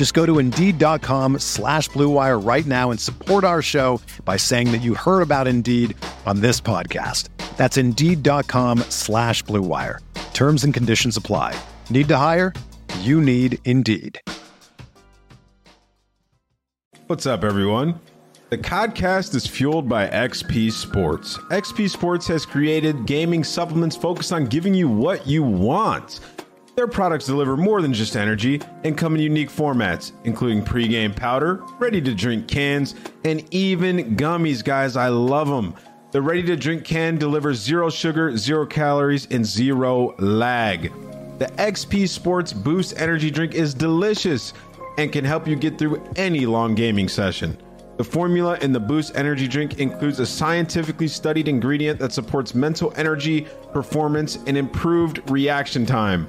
Just go to Indeed.com slash BlueWire right now and support our show by saying that you heard about Indeed on this podcast. That's Indeed.com slash BlueWire. Terms and conditions apply. Need to hire? You need Indeed. What's up, everyone? The Codcast is fueled by XP Sports. XP Sports has created gaming supplements focused on giving you what you want. Their products deliver more than just energy and come in unique formats, including pre-game powder, ready-to-drink cans, and even gummies, guys. I love them. The ready-to-drink can delivers zero sugar, zero calories, and zero lag. The XP Sports Boost Energy Drink is delicious and can help you get through any long gaming session. The formula in the Boost Energy Drink includes a scientifically studied ingredient that supports mental energy, performance, and improved reaction time.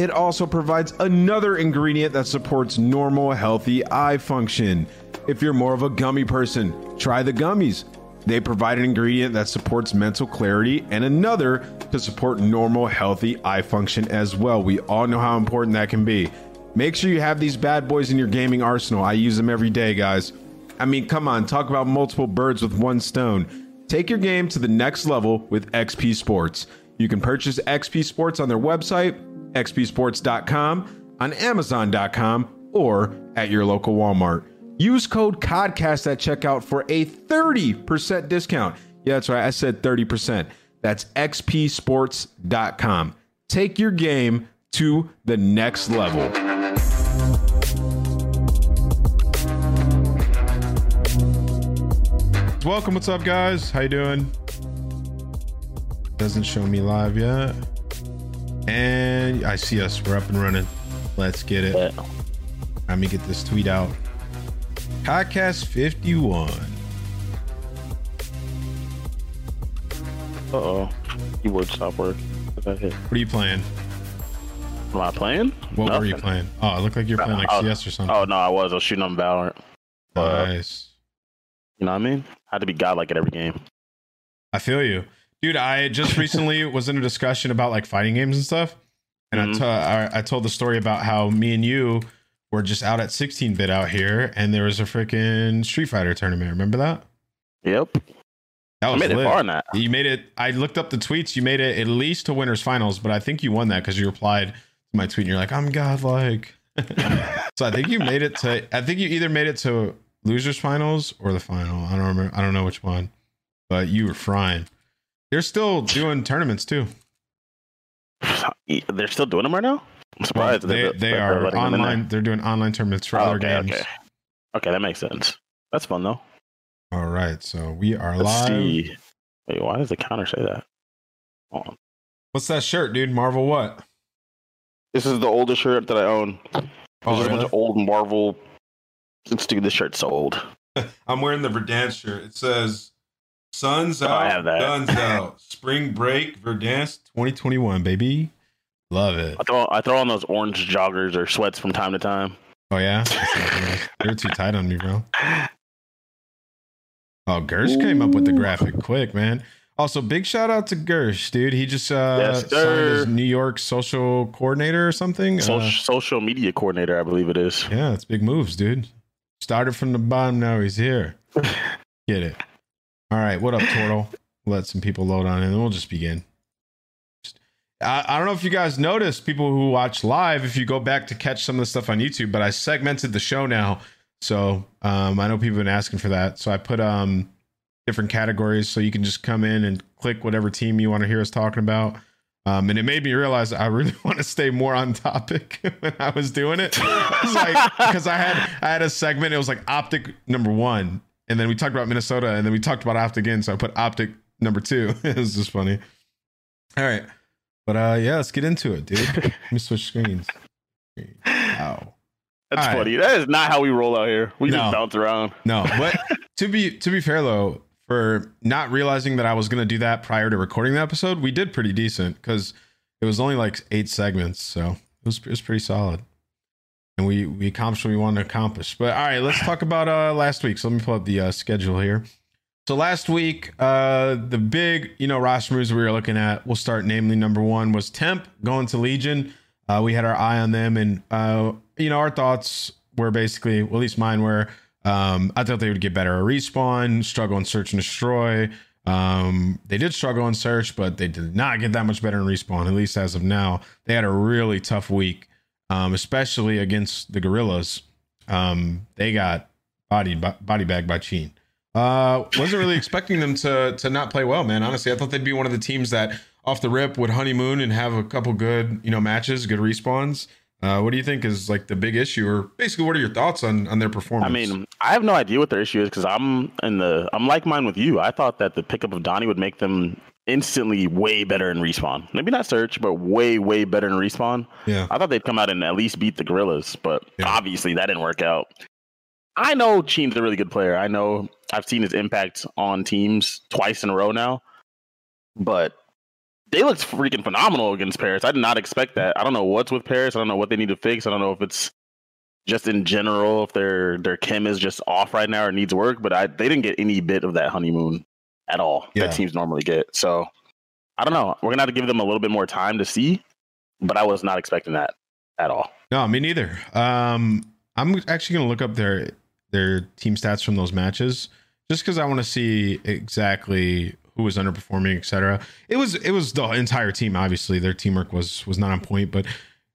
It also provides another ingredient that supports normal, healthy eye function. If you're more of a gummy person, try the gummies. They provide an ingredient that supports mental clarity and another to support normal, healthy eye function as well. We all know how important that can be. Make sure you have these bad boys in your gaming arsenal. I use them every day, guys. I mean, come on, talk about multiple birds with one stone. Take your game to the next level with XP Sports. You can purchase XP Sports on their website, xpsports.com, on amazon.com, or at your local Walmart. Use code CODCAST at checkout for a 30% discount. Yeah, that's right. I said 30%. That's xpsports.com. Take your game to the next level. Welcome. What's up, guys? How you doing? Doesn't show me live yet. And I see us. We're up and running. Let's get it. Yeah. Let me get this tweet out. Podcast 51. Uh oh. Keyboard stop work. What that hit? What are you playing? Am I playing? What were you playing? Oh, it looked like you're playing like Oh, CS or something. Oh no, I was. I was shooting on Valorant. uh, nice. You know what I mean? I had to be godlike at every game. I feel you, dude. I just recently was in a discussion about like fighting games and stuff, and I Mhm. I I told the story about how me and you were just out at 16 bit out here, and there was a freaking Street Fighter tournament. Remember that? Yep. That I was made lit. it far in that. You made it. I looked up the tweets. You made it at least to winners finals, but I think you won that because you replied to my tweet. and You're like, I'm godlike. so I think you made it to. I think you either made it to losers finals or the final. I don't remember. I don't know which one, but you were frying. They're still doing tournaments too. They're still doing them right now. I'm surprised. they they they're are letting them online. They're doing online tournaments for Oh, other okay, games. okay. Okay, that makes sense. That's fun though. All right, so we are Let's live. see. Wait, why does the counter say that? Hold on. What's that shirt, dude? Marvel what? This is the oldest shirt that I own. Oh, There's Oh, just a bunch of old Marvel. Let's do this shirt's so old. I'm wearing the Verdansk shirt. It says "Suns Oh, I out, have that. guns out, spring break, Verdansk 2021, baby." Love it. I throw I throw on those orange joggers or sweats from time to time. Oh yeah, they're too tight on me, bro. Oh, Gersh came up with the graphic quick, man. Also, big shout out to Gersh, dude. He just uh, Yes, signed as New York social coordinator or something. Social, Uh, social media coordinator, I believe it is. yeah, it's big moves, dude. Started from the bottom, now he's here. Get it. All right, what up, Turtle? Let some people load on and we'll just begin. I, I don't know if you guys noticed, people who watch live, if you go back to catch some of the stuff on YouTube, but I segmented the show now. So um, I know people have been asking for that. So I put um, different categories so you can just come in and click whatever team you want to hear us talking about. Um, and it made me realize I really want to stay more on topic when I was doing it. Like because I had I had a segment. It was like optic number one, and then we talked about Minnesota, and then we talked about optic again. So I put optic number two. it was just funny. All right, but uh, yeah, let's get into it, dude. Let me switch screens. Wow. That's All right. funny. That is not how we roll out here. We No. just bounce around. No, but to be to be fair though, for not realizing that I was going to do that prior to recording the episode, we did pretty decent because it was only like eight segments, so it was it was pretty solid, and we we accomplished what we wanted to accomplish. But all right, let's talk about uh last week. So let me pull up the uh, schedule here. So last week, uh the big you know roster moves we were looking at. We'll start namely number one was Temp going to Legion. Uh, we had our eye on them, and uh, you know our thoughts were basically, well, at least mine were. Um, I thought they would get better at respawn, struggle in search and destroy. Um, they did struggle in search, but they did not get that much better in respawn. At least as of now, they had a really tough week, um, especially against the Guerrillas. Um, they got bodied body bagged by Cheen. Uh, wasn't really expecting them to to not play well, man. Honestly, I thought they'd be one of the teams that off the rip would honeymoon and have a couple good you know matches, good respawns. Uh, what do you think is like the big issue, or basically, what are your thoughts on on their performance? I mean, I have no idea what their issue is because I'm in the I'm like mine with you. I thought that the pickup of Donnie would make them instantly way better in respawn. Maybe not search, but way way better in respawn. yeah, I thought they'd come out and at least beat the Guerrillas, but Yeah. obviously that didn't work out. I know Cheen's a really good player. I know I've seen his impact on teams twice in a row now, but they looked freaking phenomenal against Paris. I did not expect that. I don't know what's with Paris. I don't know what they need to fix. I don't know if it's just in general if their their chem is just off right now or needs work. But I they didn't get any bit of that honeymoon at all Yeah. that teams normally get. So I don't know. We're gonna have to give them a little bit more time to see. But I was not expecting that at all. no, me neither. Um, I'm actually gonna look up their their team stats from those matches just because I want to see exactly who was underperforming, etc. It was it was the entire team. Obviously, their teamwork was was not on point, but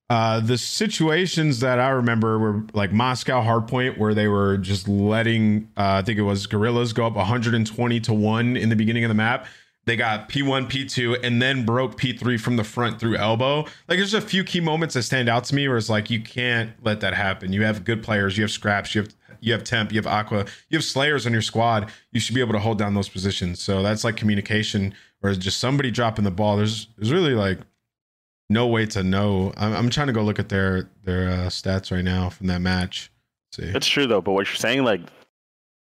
uh, the situations that I remember were like Moscow Hardpoint, where they were just letting uh, I think it was Guerrillas go up 120 to one in the beginning of the map. They got P1, P2, and then broke P3 from the front through elbow. Like there's a few key moments that stand out to me where it's like you can't let that happen. You have good players, you have scraps, you have you have temp, you have aqua, you have slayers on your squad. You should be able to hold down those positions. So that's like communication, or just somebody dropping the ball. There's there's really like no way to know. I'm, I'm trying to go look at their their uh, stats right now from that match. Let's see, It's true though, but what you're saying, like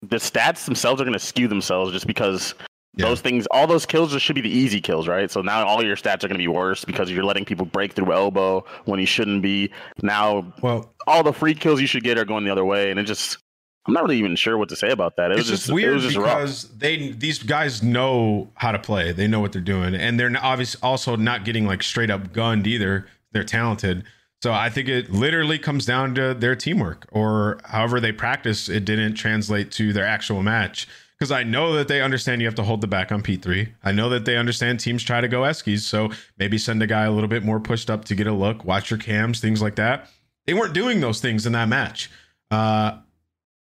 the stats themselves are going to skew themselves just because Yeah. those things, all those kills just should be the easy kills, right? So now all your stats are going to be worse because you're letting people break through elbow when you shouldn't be. Now well, all the free kills you should get are going the other way, and it just. I'm not really even sure what to say about that. It it's was just weird It was just rough. because they these guys know how to play. They know what they're doing, and they're obviously also not getting like straight up gunned either. They're talented. So I think it literally comes down to their teamwork or however they practice. It didn't translate to their actual match because I know that they understand you have to hold the back on P3. I know that they understand teams try to go Eskies. So maybe send a guy a little bit more pushed up to get a look, watch your cams, things like that. They weren't doing those things in that match. Uh,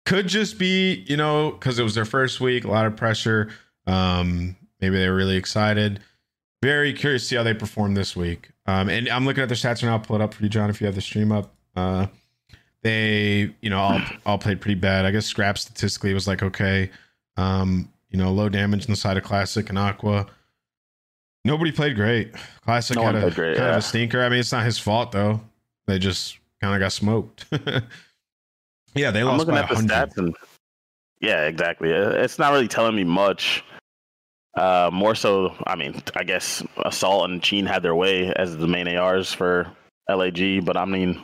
could just be, you know, because it was their first week, a lot of pressure. Um, maybe they were really excited. Very curious to see how they perform this week. Um, and I'm looking at their stats right now. I'll pull it up for you, John, if you have the stream up. Uh, they, you know, all all played pretty bad. I guess Scrap statistically was like okay. Um, you know, low damage on the side of Classic and Aqua. Nobody played great. Classic No had a great, kind of a stinker. I mean, it's not his fault though. They just kind of got smoked. yeah, they I'm looking by at the stats and yeah, exactly. Uh, It's not really telling me much. Uh, more so, I mean, I guess Assault and Cheen had their way as the main ARs for LAG, but I mean,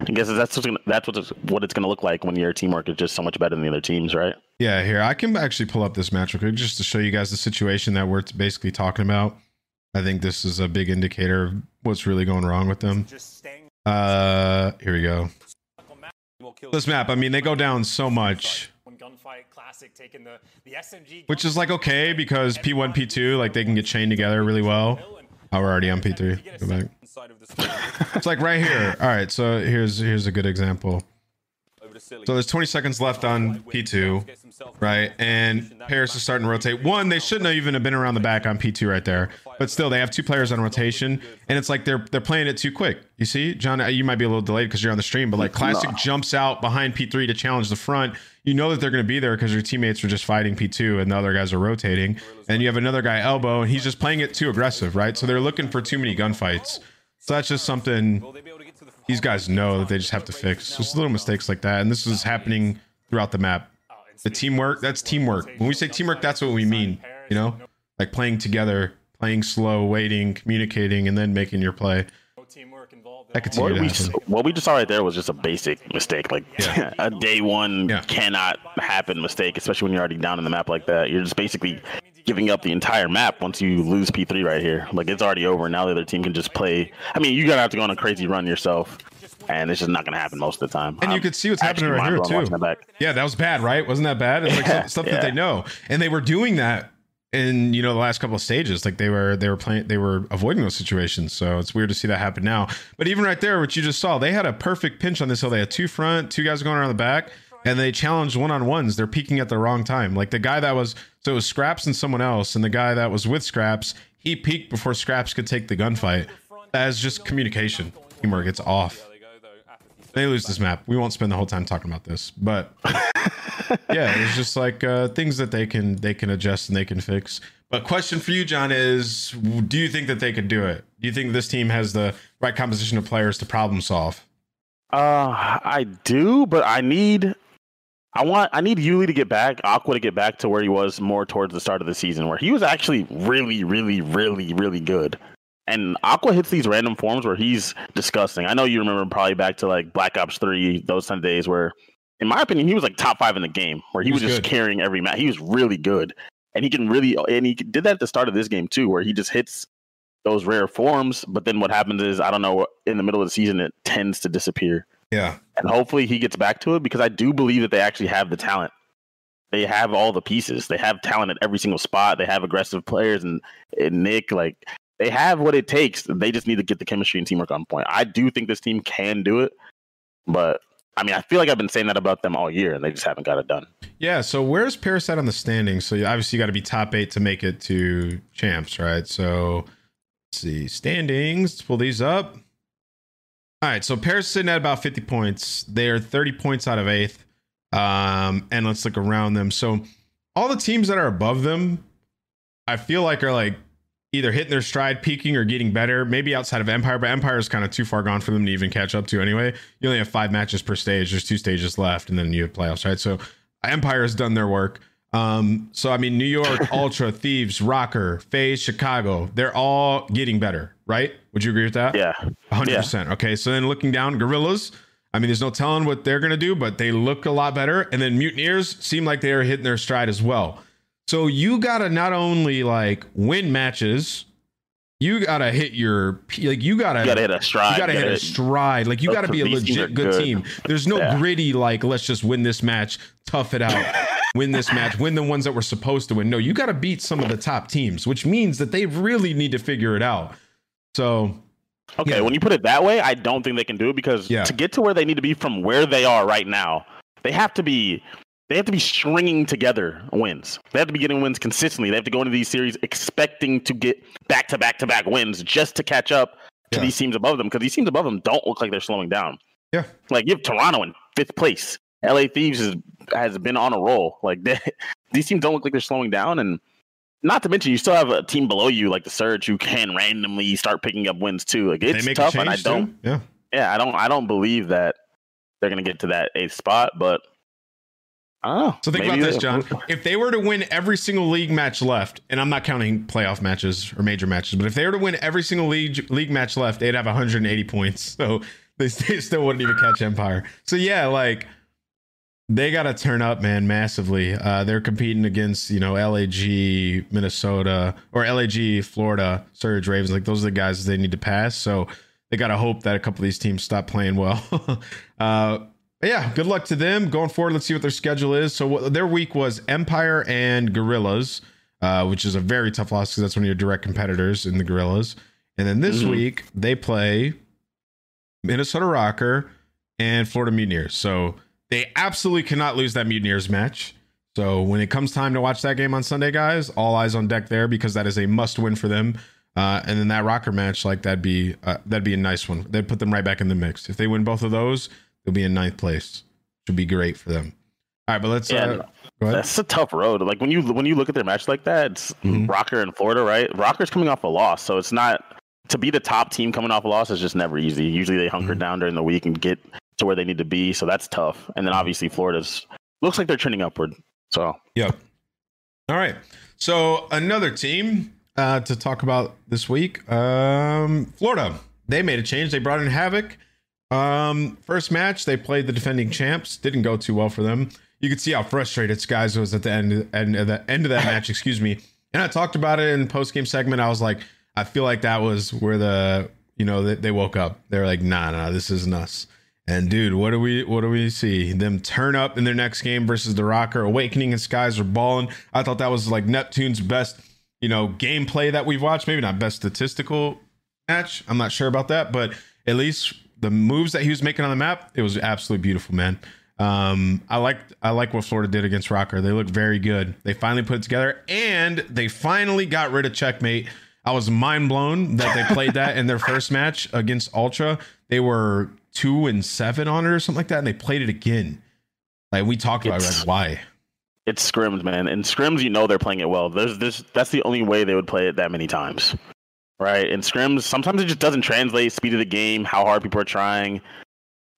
I guess that's what's gonna, that's what it's, what it's going to look like when your teamwork is just so much better than the other teams, right? Yeah, here I can actually pull up this match real quick just to show you guys the situation that we're basically talking about. I think this is a big indicator of what's really going wrong with them. Just staying Uh, here we go. on map will kill This map, I mean, they go down so much, When gunfight classic taking the the SMG, which is like okay because P1, P2, like they can get chained together really well. Oh, we're already on P3. Go back. Side of the screen, It's like right here. All right, so here's here's a good example. Over to So there's 20 seconds left on P2, right? And Paris is starting to rotate. One, they shouldn't have even have been around the back on P2 right there, but still, they have two players on rotation, and it's like they're they're playing it too quick. You see, John, uh, you might be a little delayed because you're on the stream, but like Classic No. jumps out behind P3 to challenge the front. You know that they're going to be there because your teammates are just fighting P2 and the other guys are rotating, and you have another guy elbow, and he's just playing it too aggressive, right? So they're looking for too many gunfights. So that's just something these guys know that they just have to fix. Just little mistakes like that, and this is happening throughout the map. The teamwork, that's teamwork. When we say teamwork, that's what we mean. You know, like playing together, playing slow, waiting, communicating, and then making your play. No teamwork involved. That at all. continue What we happen. what we just saw right there was just a basic mistake. Like Yeah. a day one Yeah. cannot happen mistake, especially when you're already down in the map like that. You're just basically giving up the entire map once you lose P3 right here. Like it's already over. Now the other team can just play. I mean, you're gonna have to go on a crazy run yourself, and it's just not gonna happen most of the time. And you Um, could see what's happening right here too. that. Yeah, that was bad, right? Wasn't that bad? It's like Yeah, some- stuff that they know, and they were doing that in you know the last couple of stages. Like they were they were playing they were avoiding those situations. So it's weird to see that happen now. But even right there, what you just saw, they had a perfect pinch on this hill. They had two front, two guys going around the back, and they challenged one on ones. They're peeking at the wrong time. Like the guy that was so it was Scraps and someone else, and the guy that was with Scraps, he peeked before Scraps could take the gunfight. That's just communication. Teamwork. It's off. They lose this map. We won't spend the whole time talking about this, but yeah, it's just like uh, things that they can they can adjust and they can fix. But question for you, John, is do you think that they could do it? Do you think this team has the right composition of players to problem solve? Uh, I do, but I need, I want, I need Yuli to get back, Aqua to get back to where he was more towards the start of the season, where he was actually really, really, really, really good. And Aqua hits these random forms where he's disgusting. I know you remember probably back to like Black Ops Three, those of days where, in my opinion, he was like top five in the game, where he, He was, was just good. carrying every match. He was really good, and he can really, and he did that at the start of this game too, where he just hits those rare forms. But then what happens is, I don't know, in the middle of the season, it tends to disappear Yeah, and hopefully he gets back to it because I do believe that they actually have the talent. They have all the pieces. They have talent at every single spot. They have aggressive players and, and Nick like they have what it takes. They just need to get the chemistry and teamwork on point. I do think this team can do it, but I mean, I feel like I've been saying that about them all year, and they just haven't got it done. yeah. So where's Paris at on the standings? So you- obviously you got to be top eight to make it to champs, right? So let's see standings. Let's pull these up. All right, so Paris sitting at about 50 points. They are 30 points out of eighth. Um, and let's look around them. So all the teams that are above them, I feel like are like either hitting their stride, peaking, or getting better. Maybe outside of Empire, but Empire is kind of too far gone for them to even catch up to anyway. You only have five matches per stage. There's two stages left, and then you have playoffs, right? So Empire has done their work. Um, so I mean, New York, Ultra, Thieves, ROKKR, FaZe, Chicago, they're all getting better, right? Would you agree with that? Yeah, hundred percent. Okay, so then looking down, Guerrillas. I mean, there's no telling what they're gonna do, but they look a lot better. And then Mutineers seem like they are hitting their stride as well. So you gotta not only like win matches, you gotta hit your like you gotta hit a stride. you gotta hit a stride. Like you gotta be a these teams are legit good good. team. There's no Yeah. gritty like let's just win this match, tough it out, win this match, win the ones that we're supposed to win. No, you gotta beat some of the top teams, which means that they really need to figure it out. So Okay, Yeah. when you put it that way, I don't think they can do it because Yeah. to get to where they need to be from where they are right now, they have to be they have to be stringing together wins. They have to be getting wins consistently. They have to go into these series expecting to get back to back to back wins just to catch up to Yeah. these teams above them because these teams above them don't look like they're slowing down. Yeah. Like you have Toronto in fifth place. LA Thieves has, has been on a roll. Like they, these teams don't look like they're slowing down and not to mention, you still have a team below you, like the Surge, who can randomly start picking up wins too. Like it's tough, and I don't, too. Yeah. yeah, I don't, I don't believe that they're gonna get to that eighth spot. But know. So think about this, John. If they were to win every single league match left, and I'm not counting playoff matches or major matches, but if they were to win every single league league match left, they'd have 180 points. So they, they still wouldn't even catch Empire. So yeah, like they got to turn up, man, massively. Uh, they're competing against you know LAG, Minnesota, or LAG, Florida, Surge, Ravens. Like those are the guys they need to pass. So they got to hope that a couple of these teams stop playing well. uh, yeah, good luck to them going forward. Let's see what their schedule is. So what, their week was Empire and Guerrillas, uh, which is a very tough loss because that's one of your direct competitors in the Guerrillas. And then this Mhm. week they play Minnesota ROKKR and Florida Mutineers. So they absolutely cannot lose that Mutineers match. So when it comes time to watch that game on Sunday, guys, all eyes on deck there because that is a must win for them. Uh, and then that ROKKR match, like that'd be uh, that'd be a nice one. They'd put them right back in the mix. If they win both of those, they'll be in ninth place. Should be great for them. All right, but let's. Yeah, uh, go ahead. That's a tough road. Like when you when you look at their match like that, it's Mhm. ROKKR in Florida, right? ROKKR's coming off a loss, so it's not to be the top team coming off a loss is just never easy. Usually they hunker Mhm. down during the week and get to where they need to be, so that's tough. And then obviously Florida's looks like they're trending upward. So Yep. All right. So another team uh, to talk about this week, um, Florida. They made a change. They brought in Havok. Um, first match, they played the defending champs. Didn't go too well for them. You could see how frustrated Skyz was at the end, end of the end of that match. Excuse me. And I talked about it in post game segment. I was like, I feel like that was where the you know they, they woke up. They're like, nah, nah, this isn't us. And dude, what do we what do we see? Them turn up in their next game versus the ROKKR. Owakening and Skyz are balling. I thought that was like Neptune's best, you know, gameplay that we've watched. Maybe not best statistical match. I'm not sure about that, but at least the moves that he was making on the map, it was absolutely beautiful, man. Um, I like I like what Florida did against ROKKR. They looked very good. They finally put it together, and they finally got rid of checkmate. I was mind blown that they played that in their first match against Ultra. They were two and seven on it or something like that, and they played it again. Like we talked about, It's- like why? it's scrims, man. And scrims, you know they're playing it well. There's this that's the only way they would play it that many times. Right? And scrims, sometimes it just doesn't translate speed of the game, how hard people are trying.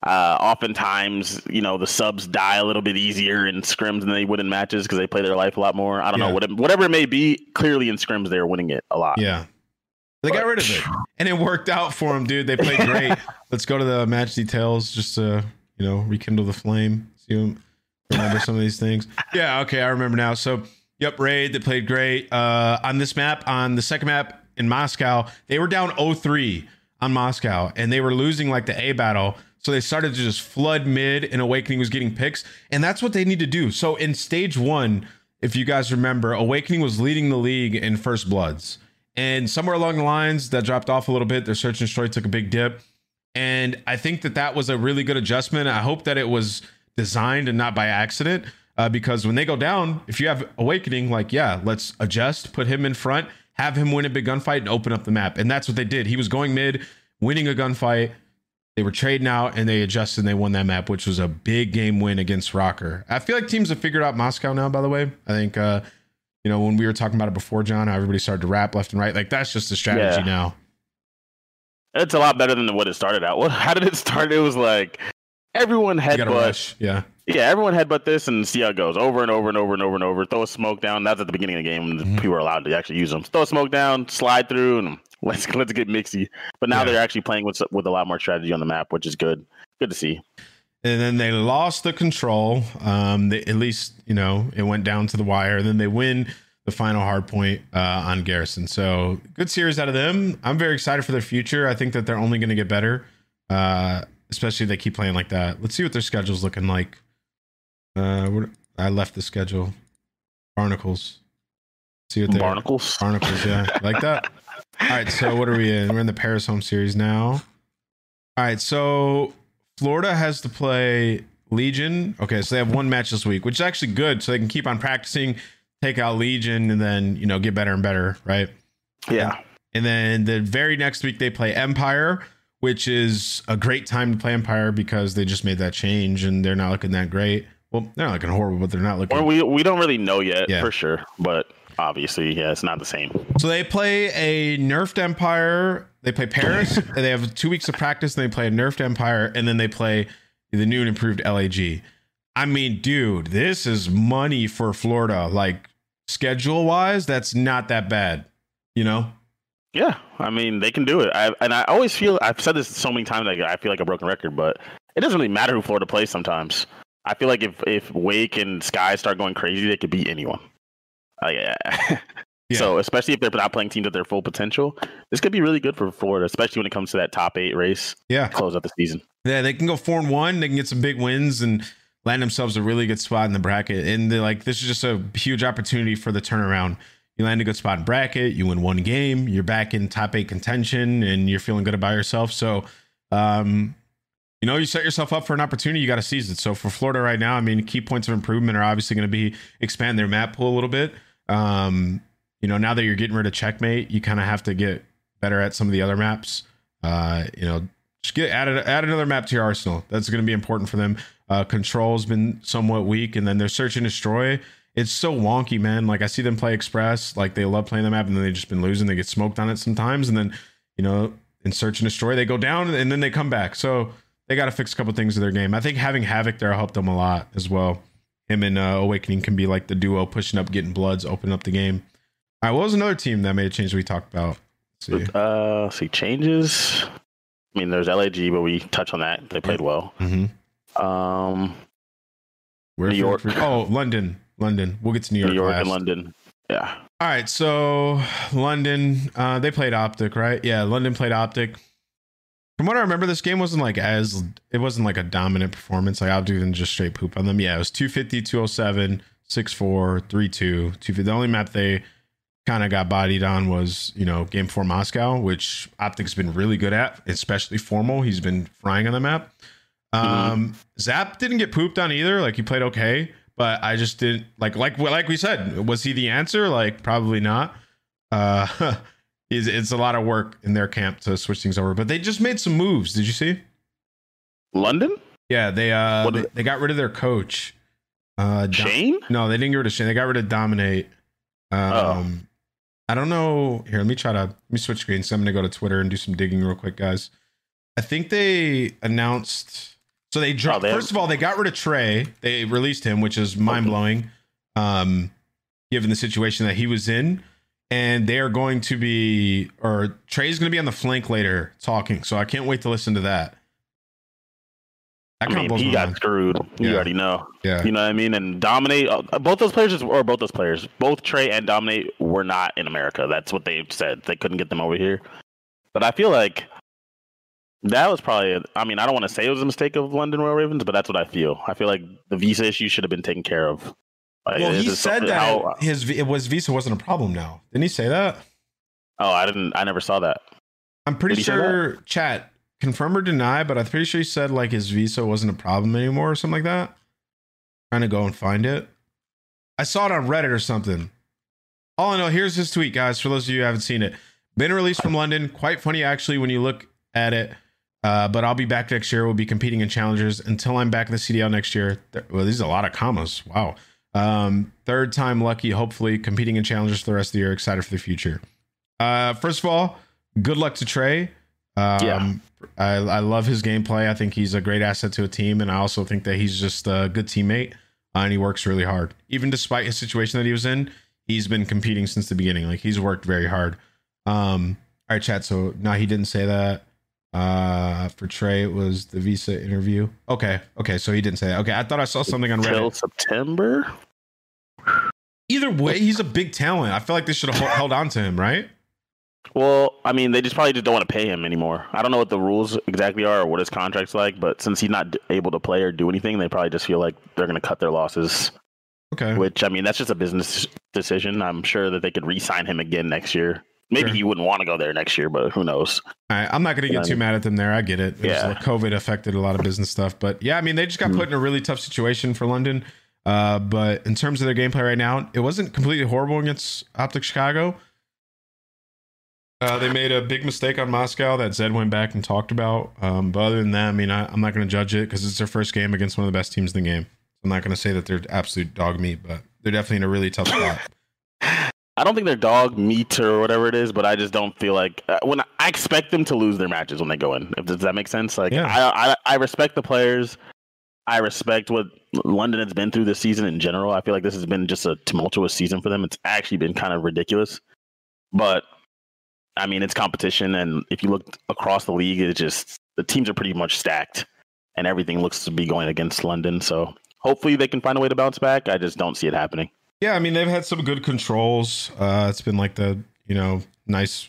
Uh, oftentimes, you know, the subs die a little bit easier in scrims than they would in matches because they play their life a lot more. I don't Yeah. know, whatever, whatever it may be. Clearly, in scrims, they're winning it a lot. Yeah. They got rid of it. And it worked out for them, dude. They played great. Let's go to the match details just to, you know, rekindle the flame. See them remember some of these things. Yeah, okay, I remember now. So yep, Raid, they played great. Uh on this map, on the second map in Moscow, they were down 0-3 on Moscow and they were losing like the A battle. So they started to just flood mid and Owakening was getting picks. And that's what they need to do. So in stage one, if you guys remember, Owakening was leading the league in first bloods. And somewhere along the lines, that dropped off a little bit. Their search and destroy took a big dip. And I think that that was a really good adjustment. I hope that it was designed and not by accident. Uh, because when they go down, if you have Owakening, like, yeah, let's adjust, put him in front, have him win a big gunfight and open up the map. And that's what they did. He was going mid, winning a gunfight. They were trading out and they adjusted and they won that map, which was a big game win against ROKKR. I feel like teams have figured out Moscow now, by the way. I think, uh, you know, when we were talking about it before, John, how everybody started to rap left and right. Like, that's just the strategy Yeah. now. It's a lot better than what it started out. What? How did it start? It was like everyone headbutt. Yeah. Yeah, everyone headbutt this and see how it goes over and over and over and over and over. Throw a smoke down. That's at the beginning of the game when Mhm. people are allowed to actually use them. Throw a smoke down, slide through, and let's let's get mixy. But now Yeah. they're actually playing with with a lot more strategy on the map, which is good. Good to see. And then they lost the control. Um, they, at least you know it went down to the wire. And then they win the final hard point uh, on Garrison. So good series out of them. I'm very excited for their future. I think that they're only going to get better, uh, especially if they keep playing like that. Let's see what their schedule's looking like. Uh, I left the schedule. Barnacles. See what they Barnacles. Barnacles, yeah, like that. All right, so what are we in? We're in the Paris home series now. All right, so Florida has to play Legion. Okay, so they have one match this week, which is actually good, so they can keep on practicing, take out Legion, and then you know get better and better, right? Yeah. And then the very next week they play Empire, which is a great time to play Empire because they just made that change and they're not looking that great. Well, they're not looking horrible, but they're not looking. Or we we don't really know yet Yeah. for sure, but obviously, yeah, it's not the same. So they play a nerfed Empire. They play Paris. and they have two weeks of practice. And they play a nerfed Empire, and then they play the new and improved LAG. I mean, dude, this is money for Florida. Like schedule wise, that's not that bad. You know? Yeah, I mean they can do it. I, and I always feel I've said this so many times. Like I feel like a broken record, but it doesn't really matter who Florida plays. Sometimes I feel like if if Wake and Sky start going crazy, they could beat anyone. Uh, yeah. Yeah. So especially if they're not playing teams at their full potential, this could be really good for Florida, especially when it comes to that top eight race Yeah. close out the season. Yeah, they can go four and one. They can get some big wins and land themselves a really good spot in the bracket. And they're like, this is just a huge opportunity for the turnaround. You land a good spot in bracket, you win one game, you're back in top eight contention, and you're feeling good about yourself. So, um, you know, you set yourself up for an opportunity, you got to seize it. So for Florida right now, I mean, key points of improvement are obviously going to be expand their map pool a little bit. Um, you know, now that you're getting rid of checkmate, you kind of have to get better at some of the other maps. Uh, you know, just get add add another map to your arsenal. That's going to be important for them. Uh, control's been somewhat weak, and then their search and destroy. It's so wonky, man. Like I see them play express, like they love playing the map, and then they just been losing. They get smoked on it sometimes, and then you know, in search and destroy, they go down and then they come back. So they got to fix a couple things to their game. I think having Havok there helped them a lot as well. Him and uh, Owakening can be like the duo pushing up, getting bloods, opening up the game. Right, what was another team that made a change we talked about? Let's see. Uh, see changes. I mean, there's LAG, but we touched on that. They played well. Mm-hmm. Um, Where New York. Oh, London. London. We'll get to New York. New York last. and London. Yeah. All right, so London, uh, they played Optic, right? Yeah, London played Optic. From what I remember, this game wasn't like as it wasn't like a dominant performance. Like Optic didn't just straight poop on them. Yeah, it was 250, 207, 6-4, 3-2, 250. The only map they kind of got bodied on was, you know, game four Moscow, which Optic's been really good at, especially formal. He's been frying on the map. Um, Zap didn't get pooped on either. Like he played okay, but I just didn't like like like we said, was he the answer? Like probably not. Uh it's, it's a lot of work in their camp to switch things over, but they just made some moves. Did you see? London? Yeah, they uh they, they got rid of their coach. Uh Dom- Shane? no, they didn't get rid of Shane. They got rid of Dominate. Um Oh. I don't know. Here, let me try to let me switch screens. So I'm gonna go to Twitter and do some digging real quick, guys. I think they announced so they dropped have- first of all, they got rid of Trey. They released him, which is mind blowing. Um given the situation that he was in. And they are going to be or Trey's gonna be on the flank later talking. So I can't wait to listen to that. I mean, he got mind. screwed. You Yeah. already know. Yeah. You know what I mean? And Dominate, uh, both those players, or both those players, both Trey and Dominate were not in America. That's what they said. They couldn't get them over here. But I feel like that was probably, I mean, I don't want to say it was a mistake of London Royal Ravens, but that's what I feel. I feel like the visa issue should have been taken care of. Like, Well, he said that how- his it was visa wasn't a problem now. Didn't he say that? oh, I didn't, I never saw that. I'm pretty Did sure chat confirm or deny, but I'm pretty sure he said like his visa wasn't a problem anymore or something like that. Trying to go and find it. I saw it on Reddit or something. All I know, here's his tweet, guys. For those of you who haven't seen it, been released from London. Quite funny actually when you look at it. Uh, but I'll be back next year. We'll be competing in challengers until I'm back in the CDL next year. There- Well, these are a lot of commas. Wow. Um, third time lucky, hopefully competing in challengers for the rest of the year. Excited for the future. Uh, first of all, good luck to Trey. Um, Yeah. I, I love his gameplay. I think he's a great asset to a team, and I also think that he's just a good teammate uh, and he works really hard. Even despite his situation that he was in, he's been competing since the beginning. Like he's worked very hard. Um, all right, chat. So no, he didn't say that. Uh, for Trey, it was the visa interview. Okay, okay. So he didn't say that. Okay, I thought I saw something on Till Reddit. September? Either way, he's a big talent. I feel like they should have held on to him, right? Well, I mean, they just probably just don't want to pay him anymore. I don't know what the rules exactly are or what his contract's like, but since he's not able to play or do anything, they probably just feel like they're going to cut their losses. Okay. Which I mean, that's just a business decision. I'm sure that they could re-sign him again next year. Maybe Sure. he wouldn't want to go there next year, but who knows? Right, I'm not going to get too mad at them there. I get it. It Yeah. like COVID affected a lot of business stuff, but yeah, I mean, they just got Mhm. put in a really tough situation for London. Uh, but in terms of their gameplay right now, it wasn't completely horrible against Optic Chicago. Uh, they made a big mistake on Moscow that Zed went back and talked about. Um, but other than that, I mean, I, I'm not going to judge it because it's their first game against one of the best teams in the game. I'm not going to say that they're absolute dog meat, but they're definitely in a really tough spot. I don't think they're dog meat or whatever it is, but I just don't feel like uh, when I, I expect them to lose their matches when they go in. If does that make sense? Like Yeah. I, I I respect the players. I respect what London has been through this season in general. I feel like this has been just a tumultuous season for them. It's actually been kind of ridiculous. But I mean, it's competition, and if you look across the league, it's just the teams are pretty much stacked, and everything looks to be going against London. So hopefully they can find a way to bounce back. I just don't see it happening. Yeah, I mean they've had some good controls. Uh, it's been like the you know nice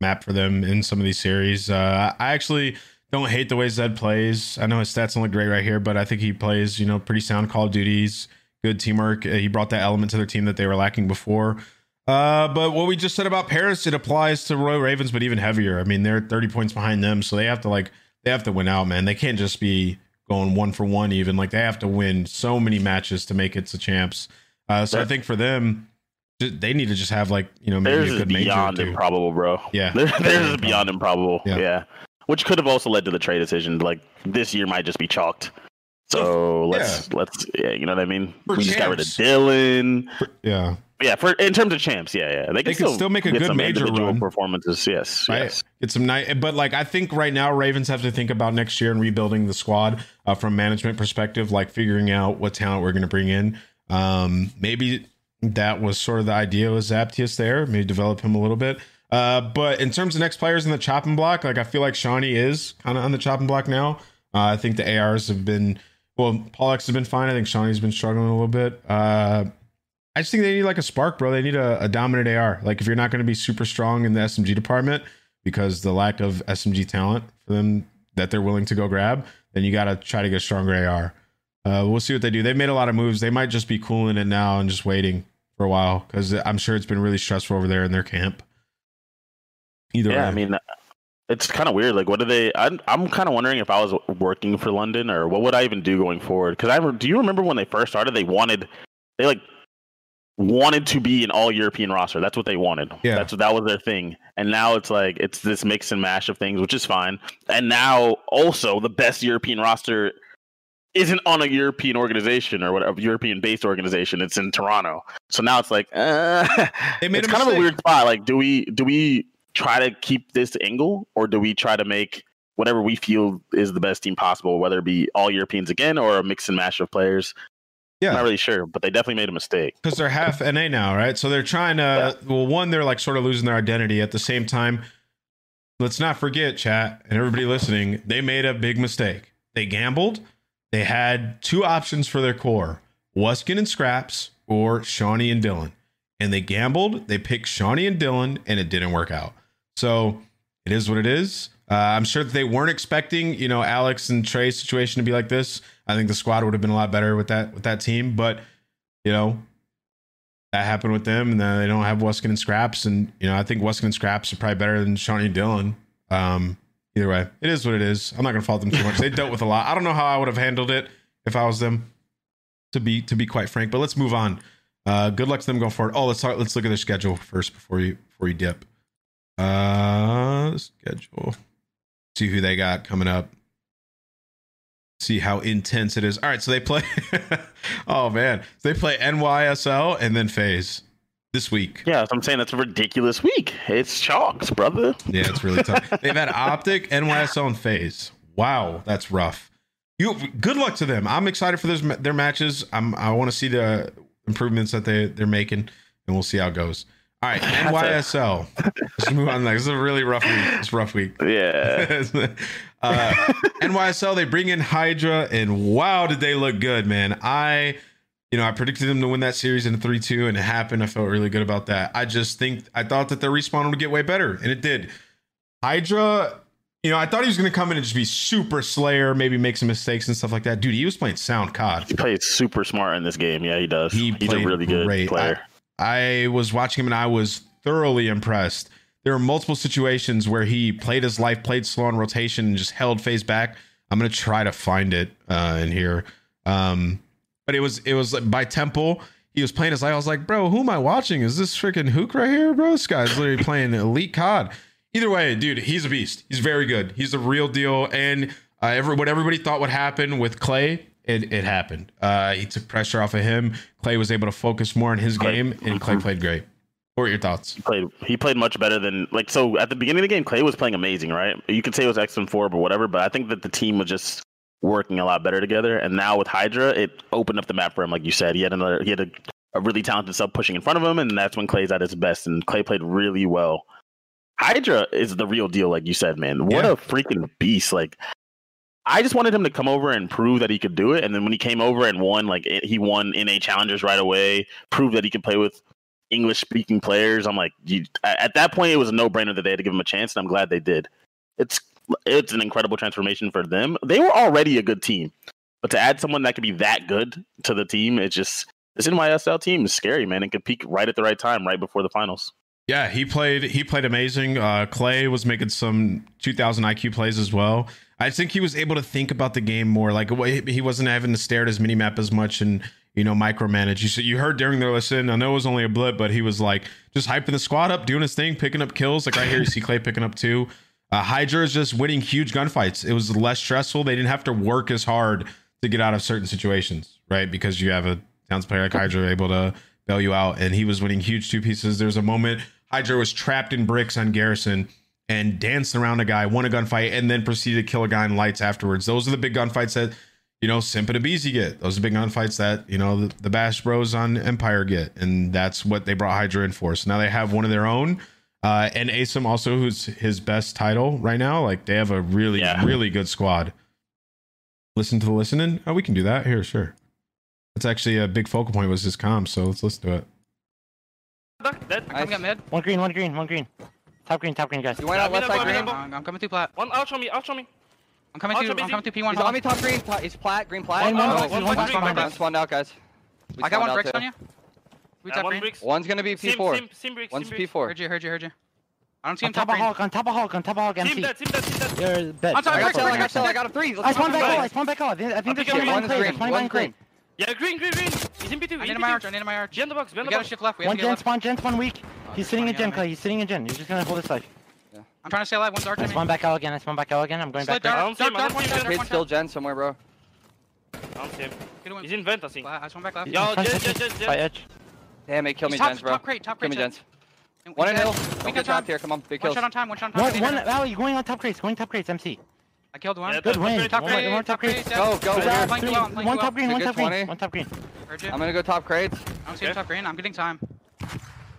map for them in some of these series. Uh, I actually don't hate the way Zed plays. I know his stats don't look great right here, but I think he plays you know pretty sound Call of Duties, good teamwork. Uh, he brought that element to their team that they were lacking before. Uh, but what we just said about Paris, it applies to Royal Ravens, but even heavier. I mean, they're 30 points behind them, so they have to like they have to win out, man. They can't just be going one for one even. Like they have to win so many matches to make it to champs. Uh, so I think for them, they need to just have like you know maybe Theirs a good major. beyond improbable, bro. Yeah. Theirs theirs is beyond improbable. Yeah. Yeah. Which could have also led to the trade decision. Like this year might just be chalked. So let's let's yeah, you know what I mean. For we just got rid of champs. Dylan. Yeah, Yeah, for in terms of champs, yeah, yeah. They, They can could still make a good major run. performances. Yes, right. yes. Get some night, but like I think right now Ravens have to think about next year and rebuilding the squad uh, from management perspective, like figuring out what talent we're going to bring in. Um, maybe that was sort of the idea with Zaptius there. Maybe develop him a little bit. Uh, but in terms of next players in the chopping block, like I feel like Shawnee is kind of on the chopping block now. Uh, I think the ARs have been well. Paul X has been fine. I think Shawnee's been struggling a little bit. Uh, I just think they need like a spark, bro. They need a, a dominant AR. Like if you're not going to be super strong in the SMG department because the lack of SMG talent for them that they're willing to go grab, then you got to try to get a stronger AR. Uh, we'll see what they do. They've made a lot of moves. They might just be cooling it now and just waiting for a while because I'm sure it's been really stressful over there in their camp. Either Yeah, way, I mean, it's kind of weird. Like, what do they? I'm I'm kind of wondering if I was working for London or what would I even do going forward? Because I do you remember when they first started? They wanted, they like wanted to be an all European roster. That's what they wanted. Yeah. that's that was their thing. And now it's like it's this mix and mash of things, which is fine. And now also the best European roster isn't on a European organization or whatever European based organization. It's in Toronto. So now it's like uh, They made it's a kind of a weird spot. Like, do we do we try to keep this angle, or do we try to make whatever we feel is the best team possible, whether it be all Europeans again or a mix and match of players? Yeah. I'm not really sure, but they definitely made a mistake. because they're half NA now, right? So they're trying to. Well, one, they're like sort of losing their identity. At the same time, let's not forget, chat and everybody listening, they made a big mistake. They gambled. They had two options for their core: Wuskin and Scraps or Shawnee and Dylan. And they gambled. They picked Shawnee and Dylan, and it didn't work out. So it is what it is. Uh, I'm sure that they weren't expecting, you know, Alex and Trey's situation to be like this. I think the squad would have been a lot better with that with that team, but you know, that happened with them, and then they don't have Wuskin and Scraps, and you know, I think Wuskin and Scraps are probably better than Shawnee Dillon. Um, either way, it is what it is. I'm not gonna fault them too much. They dealt with a lot. I don't know how I would have handled it if I was them, to be to be quite frank. But let's move on. Uh, good luck to them going forward. Oh, let's talk, let's look at their schedule first before you before you dip. Uh, schedule. See who they got coming up. See how intense it is. All right, so they play. oh man, they play NYSL and then FaZe this week. Yeah, I'm saying that's a ridiculous week. It's chalks, brother. Yeah, it's really tough. They've had Optic, NYSL, and FaZe. Wow, that's rough. You good luck to them. I'm excited for those their matches. I'm I want to see the improvements that they they're making, and we'll see how it goes. All right, NYSL. Let's move on. Next. This is a really rough week. It's a rough week. Yeah. uh, NYSL, they bring in Hydra, and wow, did they look good, man. I, you know, I predicted them to win that series in a 3 2, and it happened. I felt really good about that. I just think, I thought that their respawn would get way better, and it did. Hydra, you know, I thought he was going to come in and just be super slayer, maybe make some mistakes and stuff like that. Dude, he was playing sound COD. he plays super smart in this game. Yeah, he does. He He's a really good great. player. I was watching him and I was thoroughly impressed. There were multiple situations where he played his life, played slow on rotation, and just held FaZe back. I'm gonna try to find it uh, in here. Um, but it was it was by Temple. He was playing his life. I was like, bro, who am I watching? Is this freaking Hook right here, bro? This guy's literally playing elite COD. Either way, dude, he's a beast. He's very good. He's the real deal. And uh, every, what everybody thought would happen with Clay, it, it happened. Uh, he took pressure off of him. Clay was able to focus more on his Clay- game, and Clay played great. What were your thoughts? He played he played much better than like so at the beginning of the game Clay was playing amazing, right? You could say it was X and four but whatever, but I think that the team was just working a lot better together. And now with Hydra, it opened up the map for him, like you said. He had another he had a, a really talented sub pushing in front of him, and that's when Clay's at his best. And Clay played really well. Hydra is the real deal, like you said, man. What Yeah. a freaking beast! Like I just wanted him to come over and prove that he could do it. And then when he came over and won, like it, he won NA challengers right away, proved that he could play with English speaking players. I'm like, you, at at that point, it was a no brainer that they had to give him a chance, and I'm glad they did. It's it's an incredible transformation for them. They were already a good team, but to add someone that could be that good to the team, it's just this NYSL team is scary, man, and could peak right at the right time, right before the finals. Yeah, he played. He played amazing. Uh, Clay was making some 2000 IQ plays as well. I think he was able to think about the game more. Like he wasn't having to stare at his mini map as much and you know micromanage. You you heard during their listen. I know it was only a blip, but he was like just hyping the squad up, doing his thing, picking up kills. Like right here, you see Clay picking up two. Uh, Hydra is just winning huge gunfights. It was less stressful. They didn't have to work as hard to get out of certain situations, right? Because you have a Towns player like Hydra able to bail you out, and he was winning huge two pieces. There's a moment Hydra was trapped in bricks on Garrison and danced around a guy, won a gunfight, and then proceeded to kill a guy in lights afterwards. Those are the big gunfights that, you know, Simp and aBeZy get. Those are the big gunfights that, you know, the, the Bash Bros on Empire get. And that's what they brought Hydra in for. So now they have one of their own. Uh, and Asim also, who's his best title right now. Like they have a really, yeah. really good squad. Listen to the listening. Oh, we can do that here, sure. That's actually a big focal point was his comms, so let's listen to it. Dead. I'm coming mid. One green, one green, one green. Top green, top green, guys. You went out left side green. I'm coming through plat. One out show me, out show me. I'm coming to, I'm coming to P1. He's on me top green. He's plat, green plat. One, oh, one, one, one, one, one, one, spawned out, guys. We I got one bricks on you. We top green. One's gonna be P4. One's P4. Heard you, heard you, heard you. I don't see him top, top Hulk, on top of Hulk, on top of Hulk, MC. Team dead, team dead, team dead. You're dead. On top, I got cell, I got cell, I got a three. I spawned back out, I spawned back out. I think there's one green, one green. Yeah, green, green, green. He's in B2. I need my arch, I need my arch. Behind the box, behind the box. We gotta shift left, we One gen spawn, gen spawn weak. Oh, he's sitting in gen, Clay. He's sitting in gen. He's just gonna hold his life. I'm trying to stay alive. One's arch. I spawn back out again. I spawn back out again. I'm going back. Dark, dark, dark, one Kid's still gen somewhere, bro. I don't see him. He's in vent, I think. I spawn back left. Yo, gen, gen, gen, gen. By edge. Damn it, kill me, top, gens, bro. Top crate, top crate. Kill me, gens. One in hill. We get trapped here. Come on, big kills. One shot on time. One shot on time. One, one. Valley, you going on top crates? Going top crates, MC. I killed one. Yeah, Good win. Top one, crate. one top crate. Go, go. One top green. One top green. One top green. I'm gonna go top crates. I'm seeing top green. I'm getting time.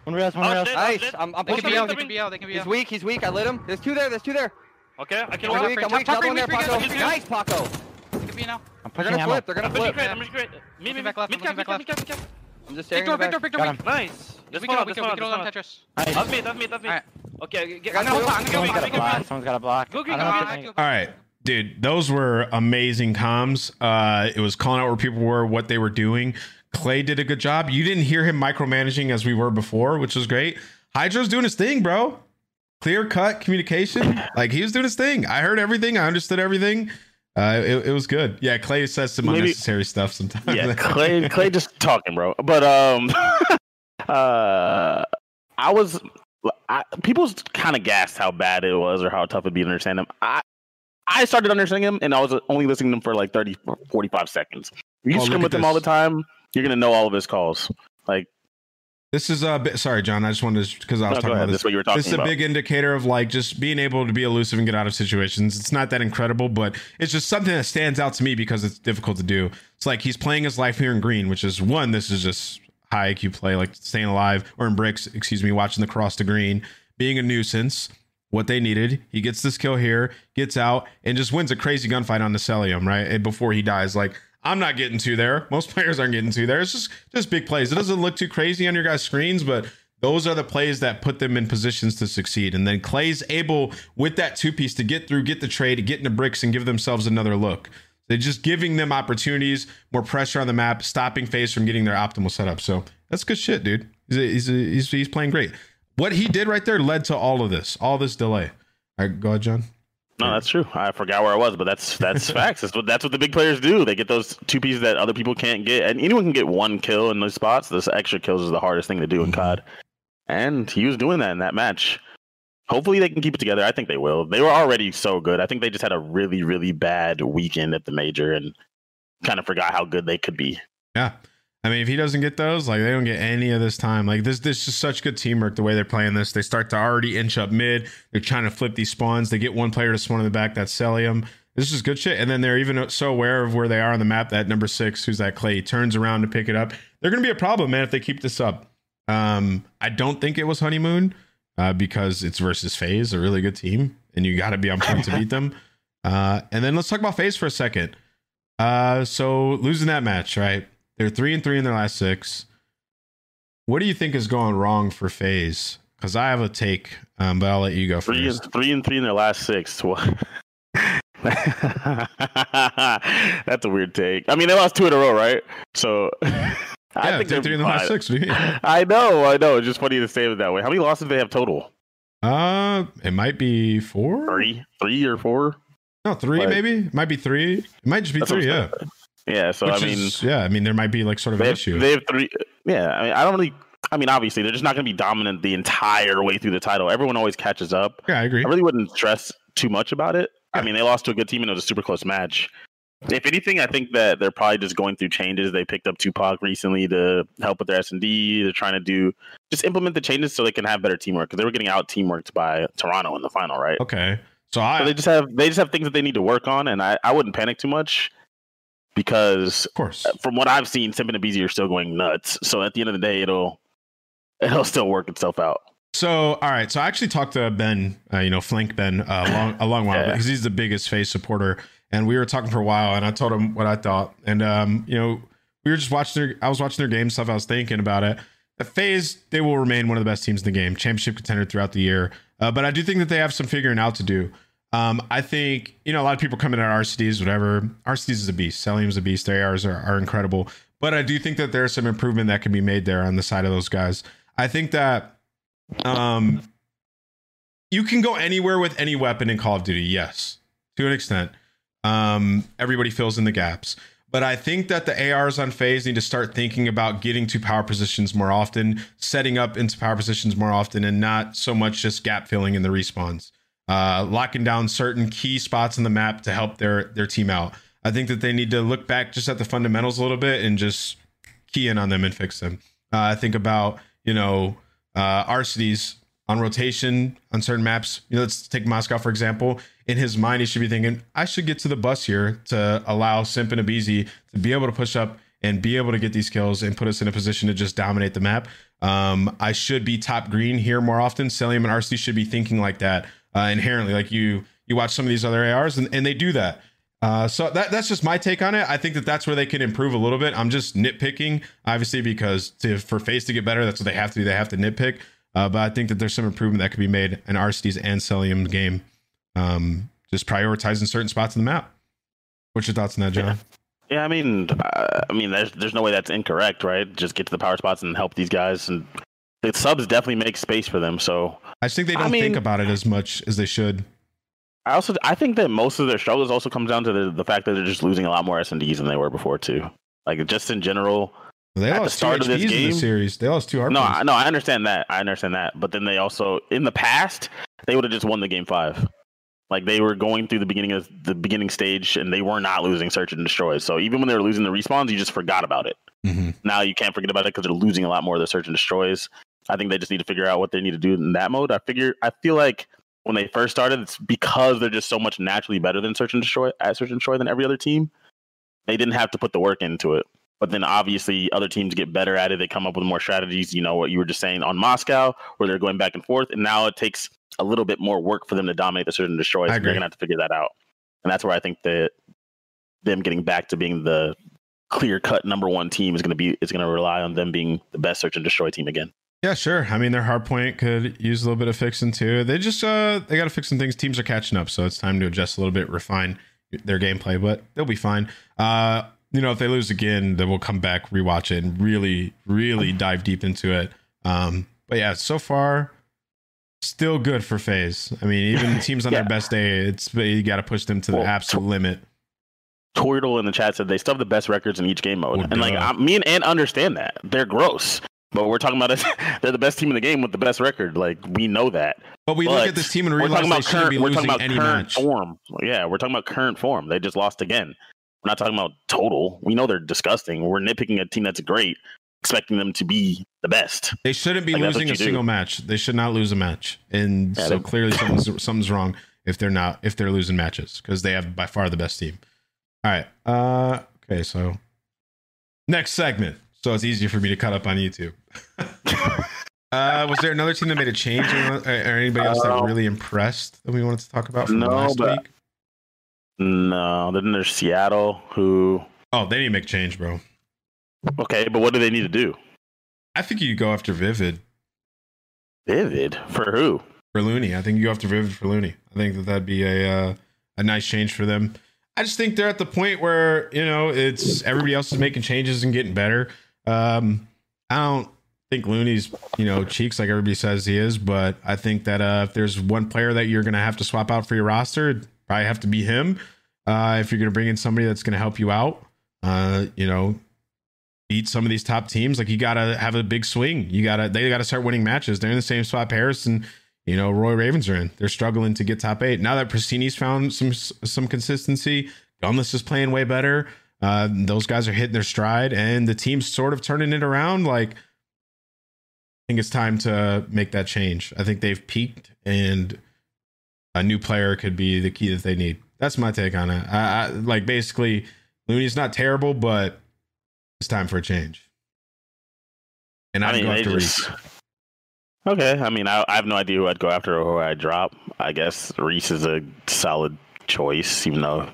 One rails. One oh, rails. Oh, nice. I'm, I'm They can be out. They can be out. They can be He's weak. He's weak. I lit him. There's two there. There's two there. Okay, I can Top I'm weak. I'm top weak. Another one there, green, green, Paco. green, green. Nice, Paco. They can be now. I'm They're gonna flip. They're gonna I'm pushing flip. I'm pushing great. Me, me, back left, mid I'm cap, mid looking cap, back mid cap, mid cap. I'm just staring Victor, in the Victor, back. Victor, Victor. Nice. We This can one, we this can we one, can this on one. Tetris. Nice. That's me, that's me, that's me. Alright. Okay, get, I'm gonna hold on, I'm gonna Someone's go got a green, block. green. Someone's got a block. Go green, I don't go know green. if All right, dude, those were amazing comms. Uh, it was calling out where people were, what they were doing. Clay did a good job. You didn't hear him micromanaging as we were before, which was great. Hydra's doing his thing, bro. Clear cut communication. Like he was doing his thing. I heard everything. I understood everything. Uh, it, it was good. Yeah, Clay says some Maybe- unnecessary stuff sometimes. Yeah, Clay, Clay just talking, bro. But um, uh, I was, I, people kind of gassed how bad it was or how tough it'd be to understand him. I, I started understanding him, and I was only listening to him for like 30, 45 seconds. You Oh, at with him all the time, you're gonna know all of his calls. Like, This is a bit. Sorry, John. I just wanted to because I was no, talking about this. what you were talking This is a big indicator of like just being able to be elusive and get out of situations. It's not that incredible, but it's just something that stands out to me because it's difficult to do. It's like he's playing his life here in green, which is one. This is just high IQ play, like staying alive or in bricks. Excuse me, watching the cross to green, being a nuisance. What they needed, he gets this kill here, gets out, and just wins a crazy gunfight on the Cellium, right? And before he dies, like I'm not getting to there. Most players aren't getting to there. It's just just big plays. It doesn't look too crazy on your guys' screens, but those are the plays that put them in positions to succeed. And then Clay's able with that two piece to get through, get the trade, get into bricks, and give themselves another look. They're just giving them opportunities, more pressure on the map, stopping FaZe from getting their optimal setup. So that's good shit, dude. He's he's he's, he's playing great. What he did right there led to all of this, all this delay. All right, go ahead, John. no, that's true. I forgot where I was, but that's that's facts. That's what that's what the big players do. They get those two pieces that other people can't get, and anyone can get one kill in those spots. Those extra kills is the hardest thing to do in Mhm. COD, and he was doing that in that match. Hopefully, they can keep it together. I think they will. They were already so good. I think they just had a really, really bad weekend at the major and kind of forgot how good they could be. Yeah. I mean, if he doesn't get those, like they don't get any of this time. Like this, this is such good teamwork. The way they're playing this, they start to already inch up mid. They're trying to flip these spawns. They get one player to spawn in the back. That's Cellium. This is good shit. And then they're even so aware of where they are on the map. That number six, who's that Clay, turns around to pick it up. They're to be a problem, man, if they keep this up. Um, I don't think it was honeymoon uh, because it's versus FaZe, a really good team, and you got to be on point to beat them. Uh, and then let's talk about FaZe for a second. Uh, so losing that match, right? They're three and three in their last six. What do you think is going wrong for FaZe? Because I have a take, um, but I'll let you go Three first. and three and three in their last six. What? That's a weird take. I mean, they lost two in a row, right? So I Yeah, think they're three in the last six. What do you mean? I know, I know. It's just funny to say it that way. How many losses do they have total? Uh, it might be four. Three, three or four? No, three Like- maybe. It might be three. It might just be three. Yeah. saying. Yeah. So Which I mean, is, yeah. I mean, there might be like sort of an have, issue. they have three. Yeah. I mean, I don't really. I mean, obviously, they're just not going to be dominant the entire way through the title. Everyone always catches up. yeah, I agree. I really wouldn't stress too much about it. I mean, they lost to a good team and it was a super close match. If anything, I think that they're probably just going through changes. They picked up Tupac recently to help with their S and D. They're trying to do just implement the changes so they can have better teamwork because they were getting out teamworked by Toronto in the final, right? Okay. So So they just have they just have things that they need to work on, and I, I wouldn't panic too much because of course. from what I've seen, Simp and aBeZy are still going nuts. So at the end of the day, it'll it'll still work itself out. So, all right. So I actually talked to Ben, uh, you know, Flank Ben, uh, a long, a long while Yeah. because he's the biggest FaZe supporter. And we were talking for a while, and I told him what I thought. And um, you know, we were just watching their. I was watching their game stuff. I was thinking about it. At FaZe, they will remain one of the best teams in the game, championship contender throughout the year. Uh, but I do think that they have some figuring out to do. Um, I think you know a lot of people come in at Arcitys, whatever. Arcitys is a beast. Cellium's a beast. ARs are, are incredible. But I do think that there's some improvement that can be made there on the side of those guys. I think that um, you can go anywhere with any weapon in Call of Duty. Yes, to an extent. Um, everybody fills in the gaps. But I think that the ARs on FaZe need to start thinking about getting to power positions more often, setting up into power positions more often, and not so much just gap filling in the respawns. Uh, locking down certain key spots on the map to help their their team out. I think that they need to look back just at the fundamentals a little bit and just key in on them and fix them. Uh, I think about you know uh, Arcitys on rotation on certain maps. You know, let's take Moscow for example. In his mind, he should be thinking, I should get to the bus here to allow Simp and aBeZy to be able to push up and be able to get these kills and put us in a position to just dominate the map. Um, I should be top green here more often. Cellium and RC should be thinking like that uh, inherently. Like you, you watch some of these other ARs and, and they do that. Uh, so that that's just my take on it. I think that that's where they can improve a little bit. I'm just nitpicking, obviously, because to, for FaZe to get better, that's what they have to do. They have to nitpick. Uh, but I think that there's some improvement that could be made in RCD's and Cellium game. Um, just prioritizing certain spots in the map. What's your thoughts on that, John? Yeah, I mean, uh, I mean, there's there's no way that's incorrect, right? Just get to the power spots and help these guys, and the subs definitely make space for them. So I just think they don't think mean- about it as much as they should. I also I think that most of their struggles also comes down to the, the fact that they're just losing a lot more S and Ds than they were before too. Like just in general. They At the lost two start of this HPs in the series. They lost two hard No, points. I, no, I understand that. I understand that. But then they also in the past they would have just won the game five. Like they were going through the beginning of the beginning stage and they were not losing search and destroy. So even when they were losing the respawns, you just forgot about it. Mhm. Now you can't forget about it because they're losing a lot more of the search and destroys. I think they just need to figure out what they need to do in that mode. I figure I feel like when they first started, it's because they're just so much naturally better than search and destroy at search and destroy than every other team. They didn't have to put the work into it. But then obviously other teams get better at it. They come up with more strategies. You know what you were just saying on Moscow, where they're going back and forth, and now it takes a little bit more work for them to dominate the search and destroy. So they're gonna have to figure that out. And that's where I think that them getting back to being the clear cut number one team is going to be is going to rely on them being the best search and destroy team again. Yeah, sure. I mean, their hard point could use a little bit of fixing too. They just uh they got to fix some things. Teams are catching up, so it's time to adjust a little bit, refine their gameplay, but they'll be fine. Uh, you know, if they lose again, then we'll come back, rewatch it, and really, really dive deep into it. Um, but yeah, so far, still good for FaZe. I mean, even teams on Yeah. their best day, it's you got to push them to the Well, absolute limit. Tortle in the chat said they still have the best records in each game mode, Well, and like. I, me and Ant understand that they're gross, but we're talking about it. they're the best team in the game with the best record. Like we know that. But we look at this team and We're realize talking they about shouldn't current. be We're talking losing about any current match. form. Yeah, we're talking about current form. They just lost again. We're not talking about total. We know they're disgusting. We're nitpicking a team that's great, expecting them to be the best. They shouldn't be Like, losing a do. single match. They should not lose a match, and Yeah, so they- clearly something's something's wrong if they're not if they're losing matches because they have by far the best team. All right. Uh. Okay. So next segment. So it's easier for me to cut up on YouTube. uh, was there another team that made a change, or, or anybody else that Uh, really impressed that we wanted to talk about from no, last but- week? No, then there's Seattle, who Oh, they need to make a change, bro. okay, but what do they need to do? I think you go after Vivid Vivid for who? for Looney. I think you go after Vivid for Looney. I think that that'd be a uh, a nice change for them. I just think they're at the point where you know it's everybody else is making changes and getting better. Um, I don't think Looney's you know cheeks like everybody says he is, but I think that uh, if there's one player that you're gonna have to swap out for your roster, probably have to be him. Uh, if you're gonna bring in somebody that's gonna help you out, uh, you know, beat some of these top teams, like you gotta have a big swing. You gotta they gotta start winning matches. They're in the same spot Paris and you know Roy Ravens are in. They're struggling to get top eight. Now that Prestinni's found some some consistency, Gunless is playing way better. Uh, those guys are hitting their stride, and the team's sort of turning it around. Like, I think it's time to make that change. I think they've peaked, and a new player could be the key that they need. That's my take on it. I, I like basically Looney's not terrible, but it's time for a change. And I I'd mean, go after just. Reese. Okay, I mean, I, I have no idea who I'd go after or who I'd drop. I guess Reese is a solid choice, even though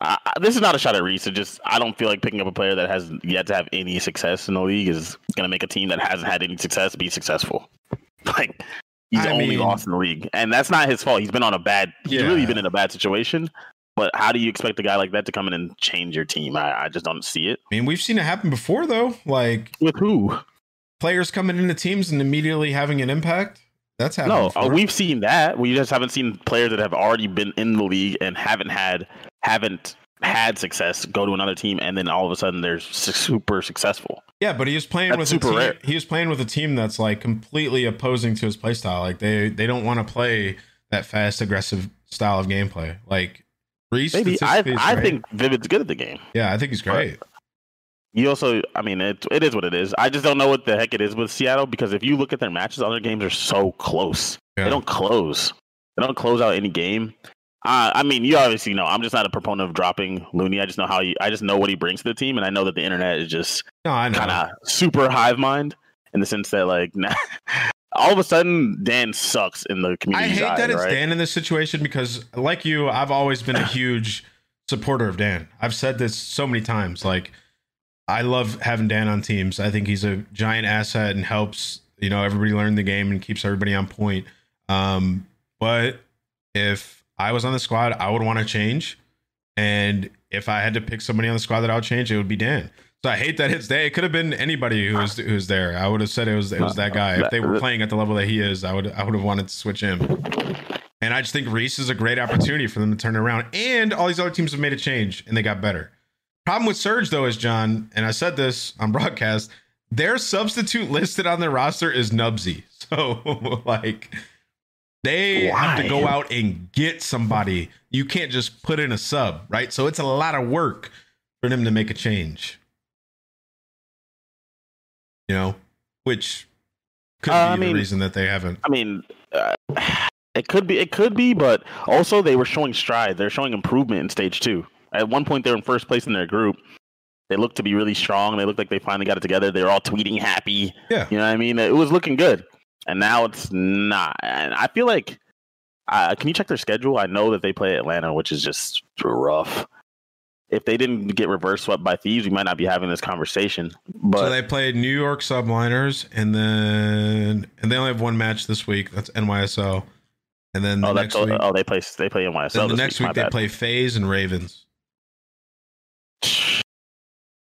I, I- this is not a shot at Reese. It just I don't feel like picking up a player that has yet to have any success in the league is going to make a team that hasn't had any success be successful. Like he's I only mean- lost in the league, and that's not his fault. He's been on a bad. He's really been in a bad situation. But how do you expect a guy like that to come in and change your team? I, I just don't see it. I mean, we've seen it happen before, though. Like With who? players coming into teams and immediately having an impact. That's happened. No, uh, we've seen that. We just haven't seen players that have already been in the league and haven't had haven't had success go to another team, and then all of a sudden they're su- super successful. Yeah, but he was playing That's with super a team. rare. He was playing with a team that's like completely opposing to his play style. Like they they don't want to play that fast, aggressive style of gameplay. Like Reese, Maybe I I think Vivid's good at the game. yeah, I think he's great. You also, I mean, it it is what it is. I just don't know what the heck it is with Seattle because if you look at their matches, other games are so close. Yeah. They don't close. They don't close out any game. Uh, I mean, you obviously know. I'm just not a proponent of dropping Looney. I just know how you. I just know what he brings to the team, and I know that the internet is just No, kind of super hive mind in the sense that like all of a sudden Dan sucks in the community. I hate that it's? Dan in this situation because, like you, I've always been a huge supporter of Dan. I've said this so many times. Like, I love having Dan on teams. I think he's a giant asset and helps you know everybody learn the game and keeps everybody on point. Um, but if I was on the squad, I would want to change, and if I had to pick somebody on the squad that I would change, it would be Dan. So I hate that it's Dan. It could have been anybody who was who's there. I would have said it was it was that guy. If they were playing at the level that he is, I would I would have wanted to switch him. And I just think Reese is a great opportunity for them to turn around. And all these other teams have made a change and they got better. Problem with Surge though is John, and I said this on broadcast, their substitute listed on their roster is Nubsy. So like they have to go out and get somebody. You can't just put in a sub, right? So it's a lot of work for them to make a change. You know, which could Uh, I be the reason that they haven't. I mean, uh, it could be, it could be, but also they were showing stride. They're showing improvement in stage two. At one point, they were in first place in their group. They looked to be really strong. They looked like they finally got it together. They were all tweeting happy. Yeah. You know what I mean? It was looking good, and now it's not. And I feel like, uh, can you check their schedule? I know that they play Atlanta, which is just rough. If they didn't get reverse swept by thieves, we might not be having this conversation. But so they played New York Subliners, and then and they only have one match this week. That's NYSO, and then the oh, next that's week, oh, they play they play NYSL. then the next week, week they bad. play FaZe and Ravens.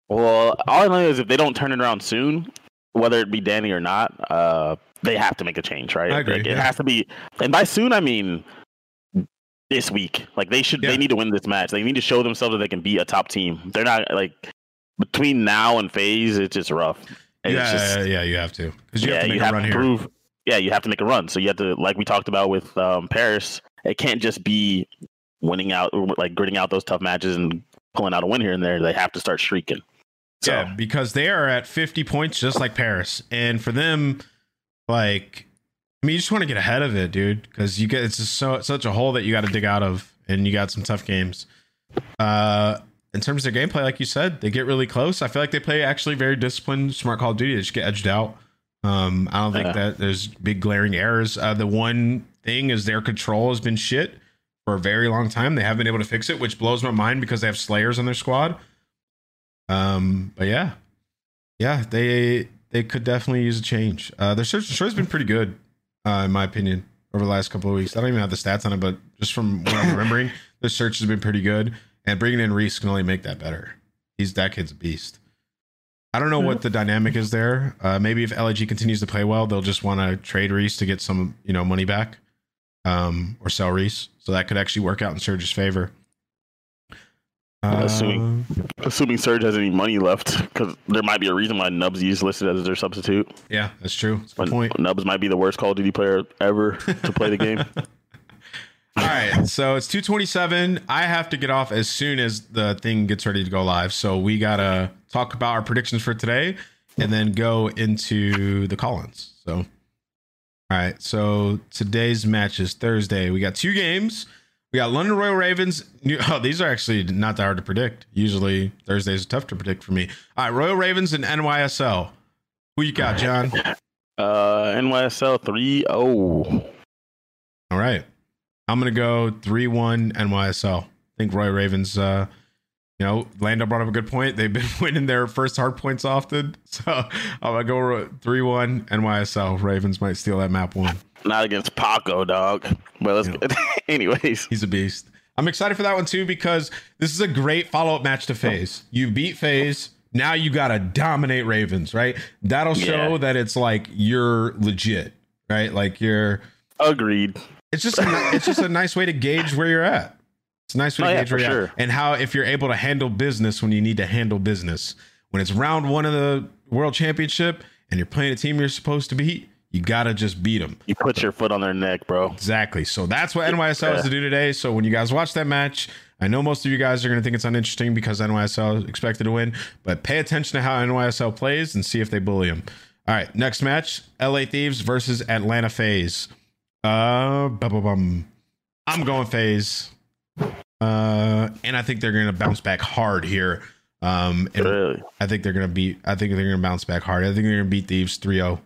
Well, all I know is if they don't turn it around soon, whether it be Danny or not, uh, they have to make a change, right? I agree, Like, it yeah. has to be, and by soon I mean this week. Like they should, Yeah. they need to win this match. They need to show themselves that they can be a top team. They're not like between now and FaZe. It's just rough. And yeah, it's just, yeah, you have to because you yeah, have to make you a have run to here. prove. Yeah, you have to make a run. So you have to, like we talked about with um, Paris, it can't just be winning out, like gritting out those tough matches and pulling out a win here and there. They have to start streaking. So, Yeah, because they are at 50 points just like Paris. And for them, like, I mean, you just want to get ahead of it, dude, because you get it's just so such a hole that you got to dig out of, and you got some tough games. Uh, in terms of their gameplay, like you said, they get really close. I feel like they play actually very disciplined, smart Call of Duty. They just get edged out. Um, I don't think Yeah. that there's big glaring errors. Uh, the one thing is their control has been shit for a very long time. They haven't been able to fix it, which blows my mind because they have Slayers on their squad. Um, but yeah, yeah, they they could definitely use a change. Uh, their search has been pretty good, uh, in my opinion, over the last couple of weeks. I don't even have the stats on it, but just from what I'm remembering, the search has been pretty good. And bringing in Reese can only make that better. He's that kid's a beast. I don't know what the dynamic is there. Uh, maybe if LAG continues to play well, they'll just want to trade Reese to get some, you know, money back, um, or sell Reese. So that could actually work out in Surge's favor. Assuming- Uh, Assuming Surge has any money left, because there might be a reason why Nubs is listed as their substitute. yeah, that's true. That's But point. Nubs might be the worst Call of Duty player ever to play the game. All right, so it's 227. I have to get off as soon as the thing gets ready to go live. So we got to talk about our predictions for today and then go into the call-ins. So all right, so today's match is Thursday. We got two games. We got London Royal Ravens. New, oh, these are actually not that hard to predict. Usually Thursdays are tough to predict for me. All right, Royal Ravens and NYSL. Who you got, John? Uh, NYSL 3 0. All right. I'm going to go 3 1 NYSL. I think Roy Ravens, uh, you know, Lando brought up a good point. They've been winning their first hard points often. So I'm going to go 3 1 NYSL. Ravens might steal that map one. Not against Paco, dog. But let's Yeah. Anyways, He's a beast. I'm excited for that one too because this is a great follow up match to FaZe. You beat FaZe, Now you got to dominate Ravens, right? That'll show Yeah. that it's like you're legit, right? Like you're. agreed. it's just a, it's just a nice way to gauge where you're at. It's a nice way to Oh, yeah, gauge where you're at sure. and how if you're able to handle business when you need to handle business. When it's round one of the world championship and you're playing a team you're supposed to beat, you gotta just beat them. You put your foot on their neck, bro. Exactly. So that's what NYSL is Yeah. to do today. So when you guys watch that match, I know most of you guys are to think it's uninteresting because NYSL is expected to win, but pay attention to how NYSL plays and see if they bully them. All right, next match: LA Thieves versus Atlanta FaZe. Uh, bum. I'm going FaZe. uh, and I think they're to bounce back hard here. Um, and Really. I think they're to beat. I think they're to bounce back hard. I think they're to beat Thieves oh. 3-0.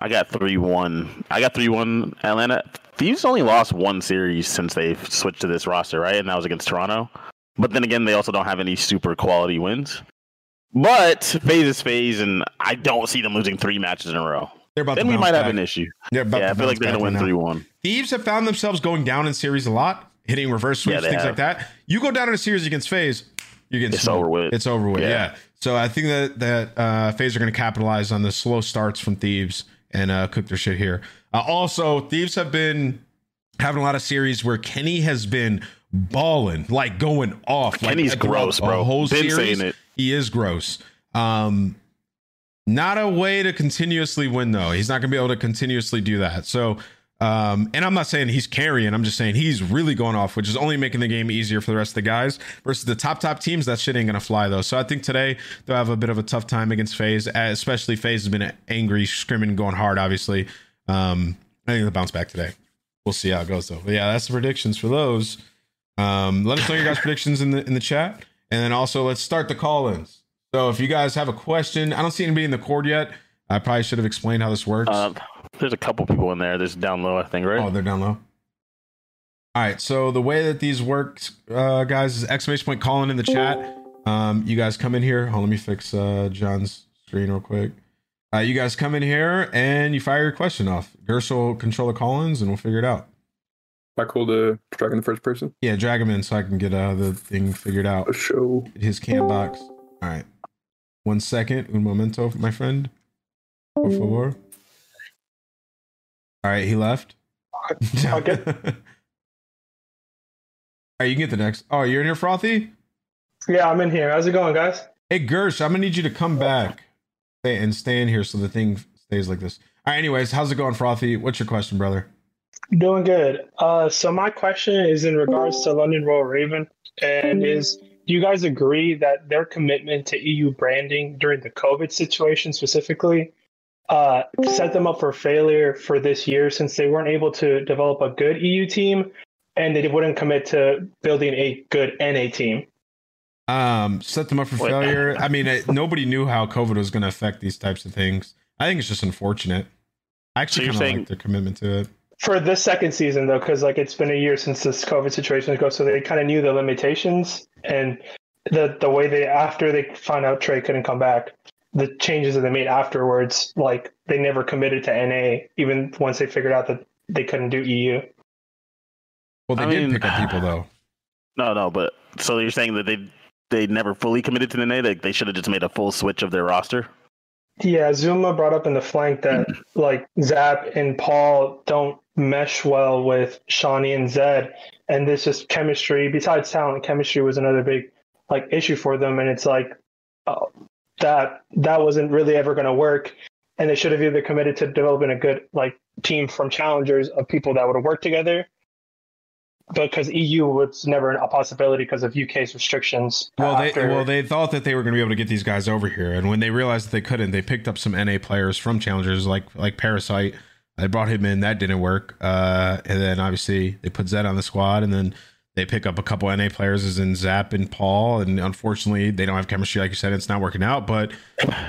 I got 3 1. I got 3 1 Atlanta. Thieves only lost one series since they've switched to this roster, right? And that was against Toronto. But then again, they also don't have any super quality wins. But FaZe is FaZe, and I don't see them losing three matches in a row. They're about Then we might have an issue. They're about Yeah, to I feel like they're going to win 3 1. Thieves have found themselves going down in series a lot, hitting reverse switch, Yeah, things have. like that. You go down in a series against FaZe, you're getting It's smoked. over with. It's over with. Yeah. Yeah. So I think that that uh, FaZe are going to capitalize on the slow starts from Thieves and uh, cook their shit here. Uh, also, Thieves have been having a lot of series where Kenny has been balling, like going off. like, Kenny's throughout gross, bro. Whole Been series, saying it. He is gross. Um, not a way to continuously win though. He's not going to be able to continuously do that. So, um, and I'm not saying he's carrying. I'm just saying he's really going off, which is only making the game easier for the rest of the guys. Versus the top top teams, that shit ain't gonna fly though. So I think today they'll have a bit of a tough time against uh, especially FaZe has been angry, screaming, going hard. Obviously, um, I think they'll bounce back today. We'll see how it goes though. But yeah, that's the predictions for those. Um, let us know your guys' predictions in the in the chat, and then also let's start the call-ins. So if you guys have a question, I don't see anybody in the cord yet. I probably should have explained how this works. There's a couple people in there. There's down low, I think, right? Oh, they're down low. All right. So the way that these work, uh, guys, is exclamation point calling in the chat. Um, you guys come in here. Hold, let me fix uh, John's screen real quick. Uh, you guys come in here and you fire your question off. Gersh will control the call-ins and we'll figure it out. Am I cool to drag in the first person? Yeah, drag him in so I can get uh, the thing figured out. A show. His cam box. All right. One second. Un momento, my friend. Por favor. All right, he left. Okay. All right, you can get the next. Oh, you're in here, Frothy? Yeah, I'm in here. How's it going, guys? Hey, Gersh, I'm gonna need you to come back and stay in here so the thing stays like this. All right, anyways, how's it going, Frothy? What's your question, brother? Doing good. Uh, so my question is in regards to London Royal Raven, and is do you guys agree that their commitment to EU branding during the COVID situation specifically uh, set them up for failure for this year since they weren't able to develop a good EU team and they wouldn't commit to building a good NA team? Um, set them up for Wait. failure. I mean, it, nobody knew how COVID was going to affect these types of things. I think it's just unfortunate. I actually So you're kind of saying- like their commitment to it. For this second season, though, because like it's been a year since this COVID situation ago, so they kind of knew the limitations and the the way they after they found out Trey couldn't come back, the changes that they made afterwards, like they never committed to NA, even once they figured out that they couldn't do EU. Well, they I did mean- pick up people though. No, no, but so you're saying that they they never fully committed to NA. They, they should have just made a full switch of their roster. Yeah, Zuma brought up in the flank that like Zap and Paul don't mesh well with Seany and Zed, and this just chemistry. Besides talent, chemistry was another big like issue for them, and it's like uh, that that wasn't really ever going to work, and they should have either committed to developing a good like team from challengers of people that would have worked together. Because EU was never a possibility because of UK's restrictions. Well, they after- well they thought that they were going to be able to get these guys over here, and when they realized that they couldn't, they picked up some NA players from challengers like like Parasite. They brought him in, that didn't work, uh, and then obviously they put Zed on the squad, and then they pick up a couple NA players as in Zap and Paul, and unfortunately they don't have chemistry like you said. It's not working out, but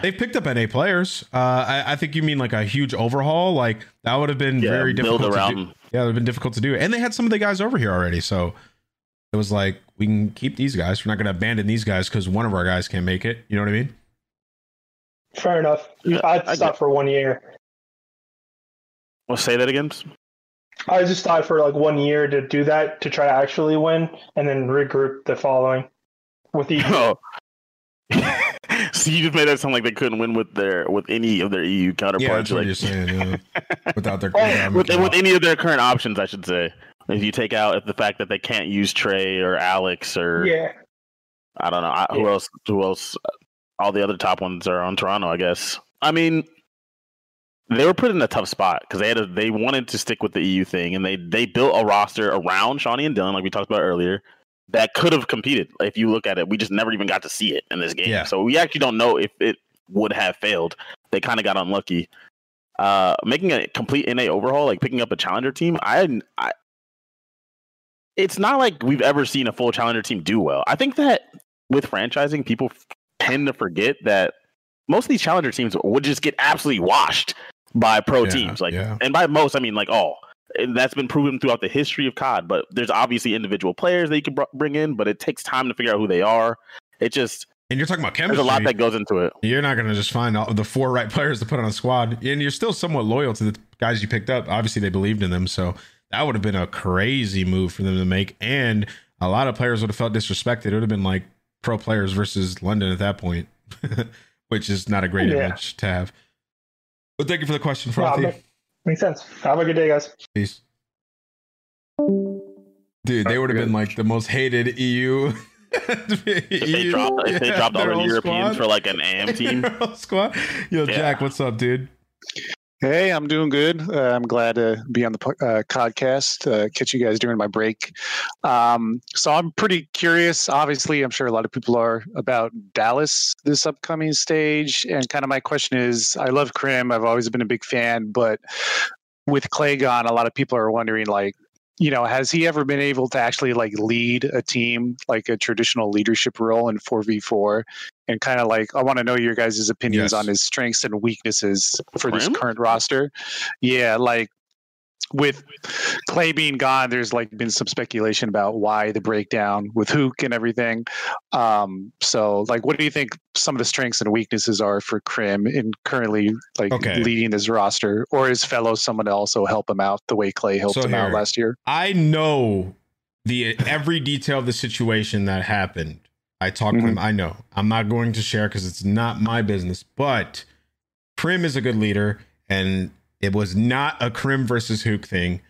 they've picked up NA players. Uh, I, I think you mean like a huge overhaul, like that would have been Yeah, very build difficult. To do. Yeah, it would have been difficult to do, and they had some of the guys over here already, so it was like we can keep these guys. We're not going to abandon these guys because one of our guys can't make it. You know what I mean? fair enough. Yeah, I'd I stop for one year. Well, say that again. I just thought for like one year to do that to try to actually win, and then regroup the following with each. Oh. so you just made that sound like they couldn't win with their with any of their EU Yeah, counterparts. that's what like, you're saying. Yeah. Without their with, with any of their current options, I should say. If you take out if the fact that they can't use Trey or Alex or Yeah, I don't know I, who Yeah. else. Who else? All the other top ones are on Toronto, I guess. I mean, they were put in a tough spot because they had a, they wanted to stick with the EU thing, and they they built a roster around Seany and Dylan, like we talked about earlier, that could have competed. If you look at it, we just never even got to see it in this game, Yeah. so we actually don't know if it would have failed. They kind of got unlucky. Uh, making a complete NA overhaul, like picking up a challenger team, I, I it's not like we've ever seen a full challenger team do well. I think that with franchising, people tend to forget that most of these challenger teams would just get absolutely washed by pro Yeah, teams. Like, yeah. and by most, I mean like all. And that's been proven throughout the history of COD. But there's obviously individual players that you can br- bring in, but it takes time to figure out who they are. It just and you're talking about chemistry. there's a lot that goes into it. You're not going to just find all the four right players to put on a squad, and you're still somewhat loyal to the guys you picked up. Obviously, they believed in them, so that would have been a crazy move for them to make. And a lot of players would have felt disrespected. It would have been like pro players versus London at that point, which is not a great Yeah. image to have. But thank you for the question, Nah, Frothy. ma- makes sense. Have a good day, guys. Peace. Dude, they would have been like the most hated EU. If they dropped, if they dropped all the Europeans squad. for like an AM team, squad. Yo, Yeah. Jack, what's up, dude? Hey, I'm doing good. Uh, I'm glad to be on the uh, podcast, uh, catch you guys during my break. Um, so I'm pretty curious. Obviously, I'm sure a lot of people are about Dallas this upcoming stage. And kind of my question is I love Crim. I've always been a big fan, but with Clay gone, a lot of people are wondering, like, you know, has he ever been able to actually like lead a team like a traditional leadership role in 4v4? And kind of like, I want to know your guys' opinions Yes. on his strengths and weaknesses for this current roster. Yeah, like with Clay being gone, there's like been some speculation about why the breakdown with Huke and everything. Um, so like, what do you think some of the strengths and weaknesses are for Crim in currently like Okay. leading this roster, or is fellow someone to also help him out the way Clay helped So him out last year? I know the every detail of the situation that happened. I talked to Mhm. him. I know. I'm not going to share because it's not my business. But Crim is a good leader, and it was not a Crim versus Huke thing.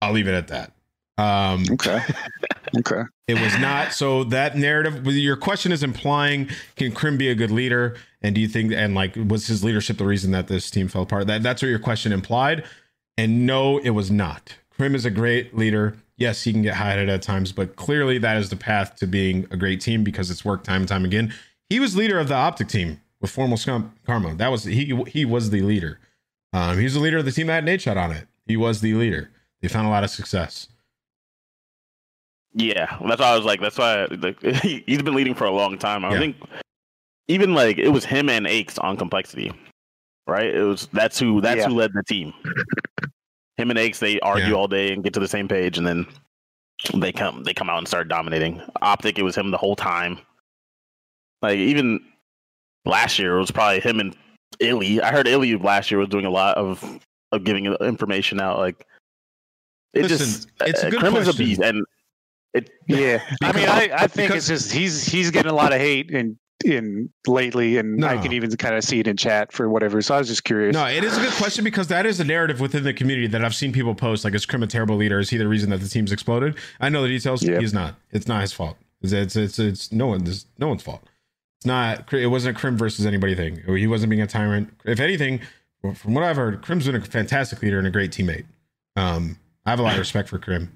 I'll leave it at that. Um, Okay. okay. it was not. So that narrative, your question is implying, can Crim be a good leader? And do you think, and like, was his leadership the reason that this team fell apart? That that's what your question implied. And no, it was not. Crim is a great leader. Yes, he can get high at times, but clearly that is the path to being a great team because it's worked time and time again. He was leader of the OpTic team with Formal Scump Karma. That was he. He was the leader. Um, he was the leader of the team that had Nadeshot on it. He was the leader. They found a lot of success. Yeah, that's why I was like, that's why like, he's been leading for a long time. I Yeah. think even like it was him and Aches on complexity, right? It was that's who that's Yeah. who led the team. Him and Aches, they argue Yeah. all day and get to the same page, and then they come they come out and start dominating. OpTic, it was him the whole time. Like even last year, it was probably him and Illy. I heard Illy last year was doing a lot of of giving information out. Like it Listen, just it's a uh, good Crim is a question. beast, and It, Yeah, I mean, I, I think because- it's just he's he's getting a lot of hate in in lately, and I can even kind of see it in chat for whatever. So I was just curious. No, it is a good question because that is a narrative within the community that I've seen people post. Like, is Crim a terrible leader? Is he the reason that the team's exploded? I know the details. Yeah. He's not. It's not his fault. It's it's it's, it's no one's no one's fault. It's not. It wasn't a Crim versus anybody thing. He wasn't being a tyrant. If anything, from what I've heard, Crim's been a fantastic leader and a great teammate. Um, I have a lot of respect for Crim.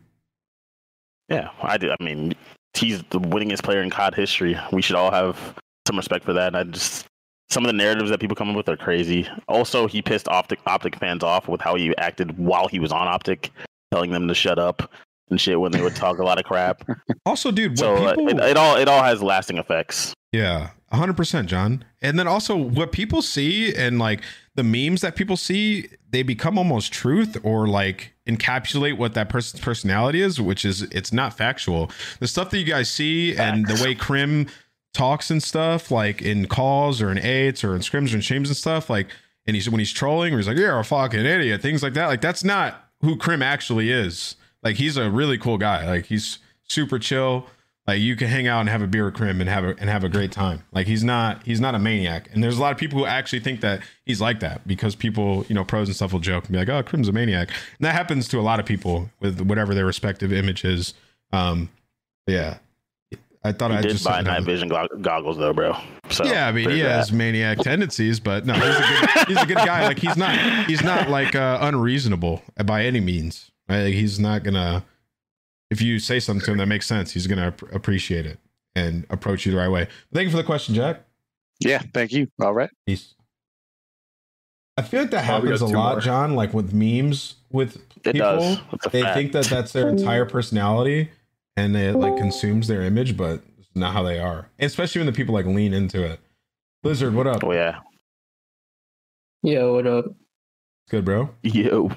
Yeah, I do. I mean, he's the winningest player in COD history. We should all have some respect for that. And I just some of the narratives that people come up with are crazy. Also, he pissed OpTic OpTic fans off with how he acted while he was on OpTic, telling them to shut up and shit when they would talk a lot of crap. Also, dude, what So uh, people, it, it all it all has lasting effects. Yeah, hundred percent, John. And then also what people see and like the memes that people see, they become almost truth or like encapsulate what that person's personality is, which is it's not factual. The stuff that you guys see and the way Crim talks and stuff, like in calls or in eights or in scrims or in shames and stuff, like and he's when he's trolling or he's like, You're a fucking idiot, things like that. Like that's not who Crim actually is. Like he's a really cool guy. Like he's super chill. Like you can hang out and have a beer with Crim and have a and have a great time. Like he's not he's not a maniac. And there's a lot of people who actually think that he's like that because people, you know, pros and stuff will joke and be like, "Oh, Crim's a maniac." And that happens to a lot of people with whatever their respective image is. Um, yeah, I thought He I did just buy night vision goggles though, bro. So yeah, I mean, he has that. maniac tendencies, but no, he's a good, he's a good guy. Like he's not, he's not like uh, unreasonable by any means. Like, he's not gonna. If you say something to him that makes sense, he's gonna ap- appreciate it and approach you the right way. Thank you for the question, Jack. Yeah, thank you. All right. Peace. I feel like that happens a lot, more. John. Like with memes with It people, does. They fact. think that that's their entire personality, and it like consumes their image, but it's not how they are. Especially when the people like lean into it. Blizzard, what up? Oh yeah. Yo, what up? Good, bro. Yo.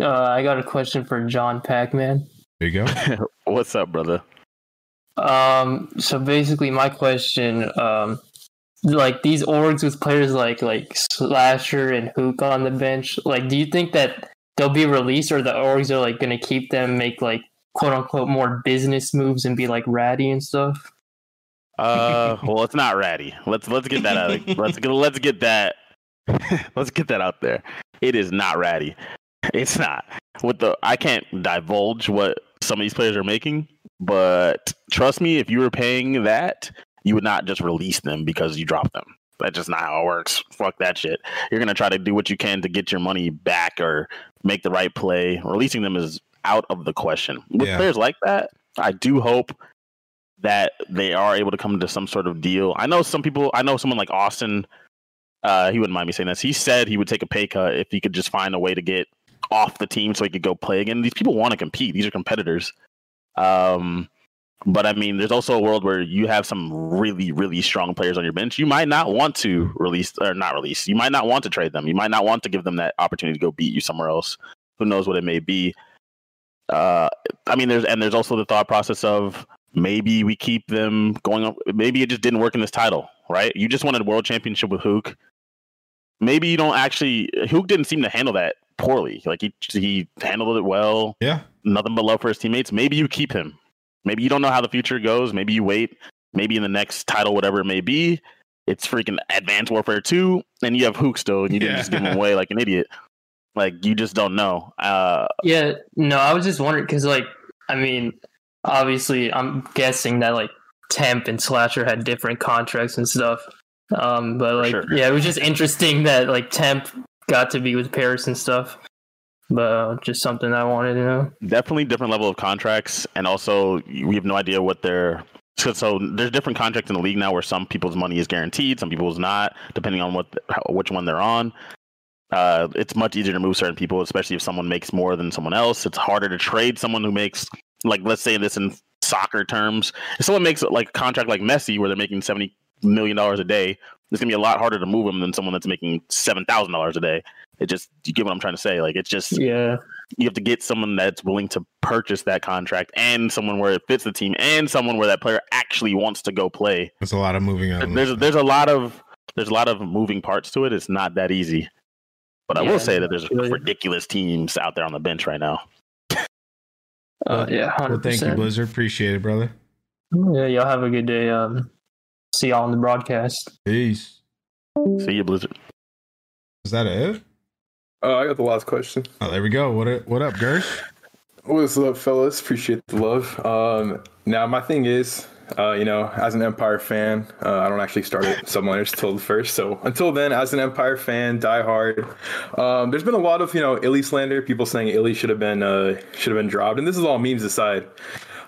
Uh, I got a question for John Pac-Man. There you go. What's up, brother? Um, so basically, my question, um, like these orgs with players like like Slasher and Huke on the bench, like, do you think that they'll be released, or the orgs are like gonna keep them make like quote unquote more business moves and be like ratty and stuff? Uh, well, it's not ratty. Let's let's get that out. Of, let's get let's get that let's get that out there. It is not ratty. It's not. With the I can't divulge what some of these players are making, but trust me, if you were paying that, you would not just release them because you dropped them. That's just not how it works. Fuck that shit. You're gonna try to do what you can to get your money back or make the right play. Releasing them is out of the question. With Yeah. players like that, I do hope that they are able to come to some sort of deal. I know some people. I know someone like Austin. Uh, he wouldn't mind me saying this. He said he would take a pay cut if he could just find a way to get off the team so he could go play again. These people want to compete. These are competitors. Um, but I mean, there's also a world where you have some really, really strong players on your bench. You might not want to release or not release. You might not want to trade them. You might not want to give them that opportunity to go beat you somewhere else. Who knows what it may be? Uh, I mean, there's and there's also the thought process of maybe we keep them going. up- Maybe it just didn't work in this title, right? You just wanted a world championship with Huke. Maybe you don't actually. Huke didn't seem to handle that poorly. Like he he handled it well. Yeah. Nothing but love for his teammates. Maybe you keep him. Maybe you don't know how the future goes. Maybe you wait. Maybe in the next title, whatever it may be, it's freaking Advanced Warfare 2, and you have Huke still, and you didn't just give him away like an idiot. Like you just don't know. Uh, Yeah, no, I was just wondering because, like, I mean, obviously, I'm guessing that like Temp and Slasher had different contracts and stuff. Um, but like, sure. yeah, it was just interesting that like Temp got to be with Paris and stuff. But uh, just something I wanted to know. definitely different level of contracts and also we have no idea what their so, so there's different contracts in the league now where some people's money is guaranteed some people's not depending on what which one they're on uh, it's much easier to move certain people especially if someone makes more than someone else it's harder to trade someone who makes like let's say this in soccer terms if someone makes like a contract like messi where they're making 70 million dollars a day it's gonna be a lot harder to move them than someone that's making seven thousand dollars a day it just you get what i'm trying to say like it's just Yeah, you have to get someone that's willing to purchase that contract and someone where it fits the team and someone where that player actually wants to go play. There's a lot of moving on. There's there's a lot of there's a lot of moving parts to it. It's not that easy. But I Yeah, will say that there's really. ridiculous teams out there on the bench right now. Uh, yeah, hundred Well, thank you. Blizzard. Appreciate it, brother. Yeah, y'all have a good day. Um, see y'all on the broadcast. Peace. See you, Blizzard. Is that it? Uh, I got the last question. Oh, there we go. What up, what up, Gersh? What's up, fellas? Appreciate the love. Um, now my thing is, uh, you know, as an Empire fan, uh, I don't actually start at Subliners till the first. So until then, as an Empire fan, die hard. Um, there's been a lot of you know Illy slander. People saying Illy should have been uh, should have been dropped, and this is all memes aside.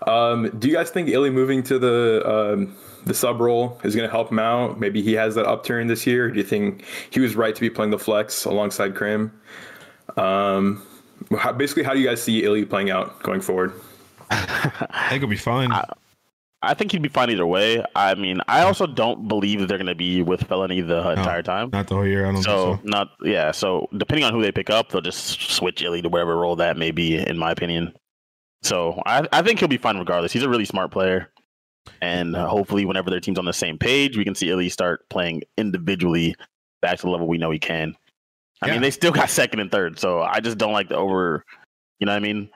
Um, do you guys think Illy moving to the um, the sub role is going to help him out? Maybe he has that upturn this year. Do you think he was right to be playing the flex alongside Crim? Um, how, basically, how do you guys see Illy playing out going forward? I think it'll be fine. I, I think he'd be fine either way. I mean, I also don't believe that they're going to be with Felony the entire time. Not the whole year. I don't So think so. not yeah. So depending on who they pick up, they'll just switch Illey to whatever role that may be, in my opinion. So I I think he'll be fine regardless. He's a really smart player, and uh, hopefully, whenever their team's on the same page, we can see Illey start playing individually back to the level we know he can. I Yeah. mean, they still got second and third, so I just don't like the over. You know what I mean?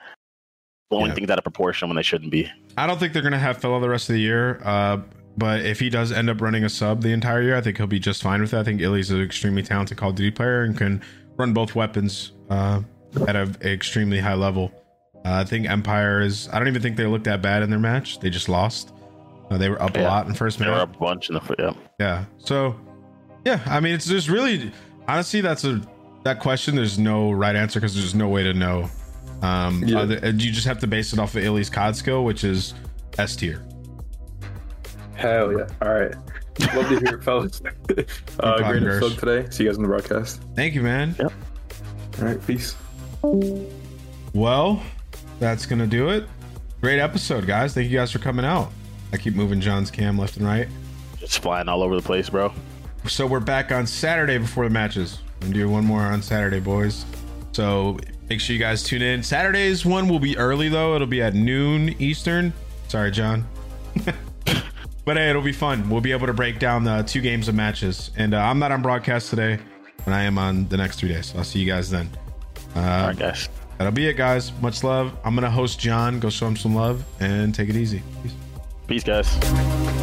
Blowing Yeah. things out of proportion when they shouldn't be. I don't think they're gonna have Philo the rest of the year. Uh, but if he does end up running a sub the entire year, I think he'll be just fine with that. I think Illey's an extremely talented Call of Duty player and can run both weapons uh, at an extremely high level. Uh, I think Empire is. I don't even think they looked that bad in their match. They just lost. Uh, they were up a lot in first They were up a bunch in the. Yeah. Yeah. So, yeah, I mean, it's just really honestly that's a that question. There's no right answer because there's no way to know. Um, Yeah. other, you just have to base it off of Illey's COD skill, which is S tier. Hell yeah! All right, love to hear it, fellas. uh, great Gersh. episode today. See you guys on the broadcast. Thank you, man. Yep. All right, peace. Well, that's gonna do it. Great episode, guys. Thank you guys for coming out. I keep moving John's cam left and right. Just flying all over the place, bro. So we're back on Saturday before the matches. I'm gonna do one more on Saturday, boys. So make sure you guys tune in. Saturday's one will be early though. It'll be at noon Eastern. Sorry, John. but hey, it'll be fun. We'll be able to break down the two games of matches. And uh, I'm not on broadcast today, and I am on the next three days. So I'll see you guys then. Uh, All right, guys. That'll be it, guys. Much love. I'm gonna host John. Go show him some love and take it easy. Peace. Peace, guys.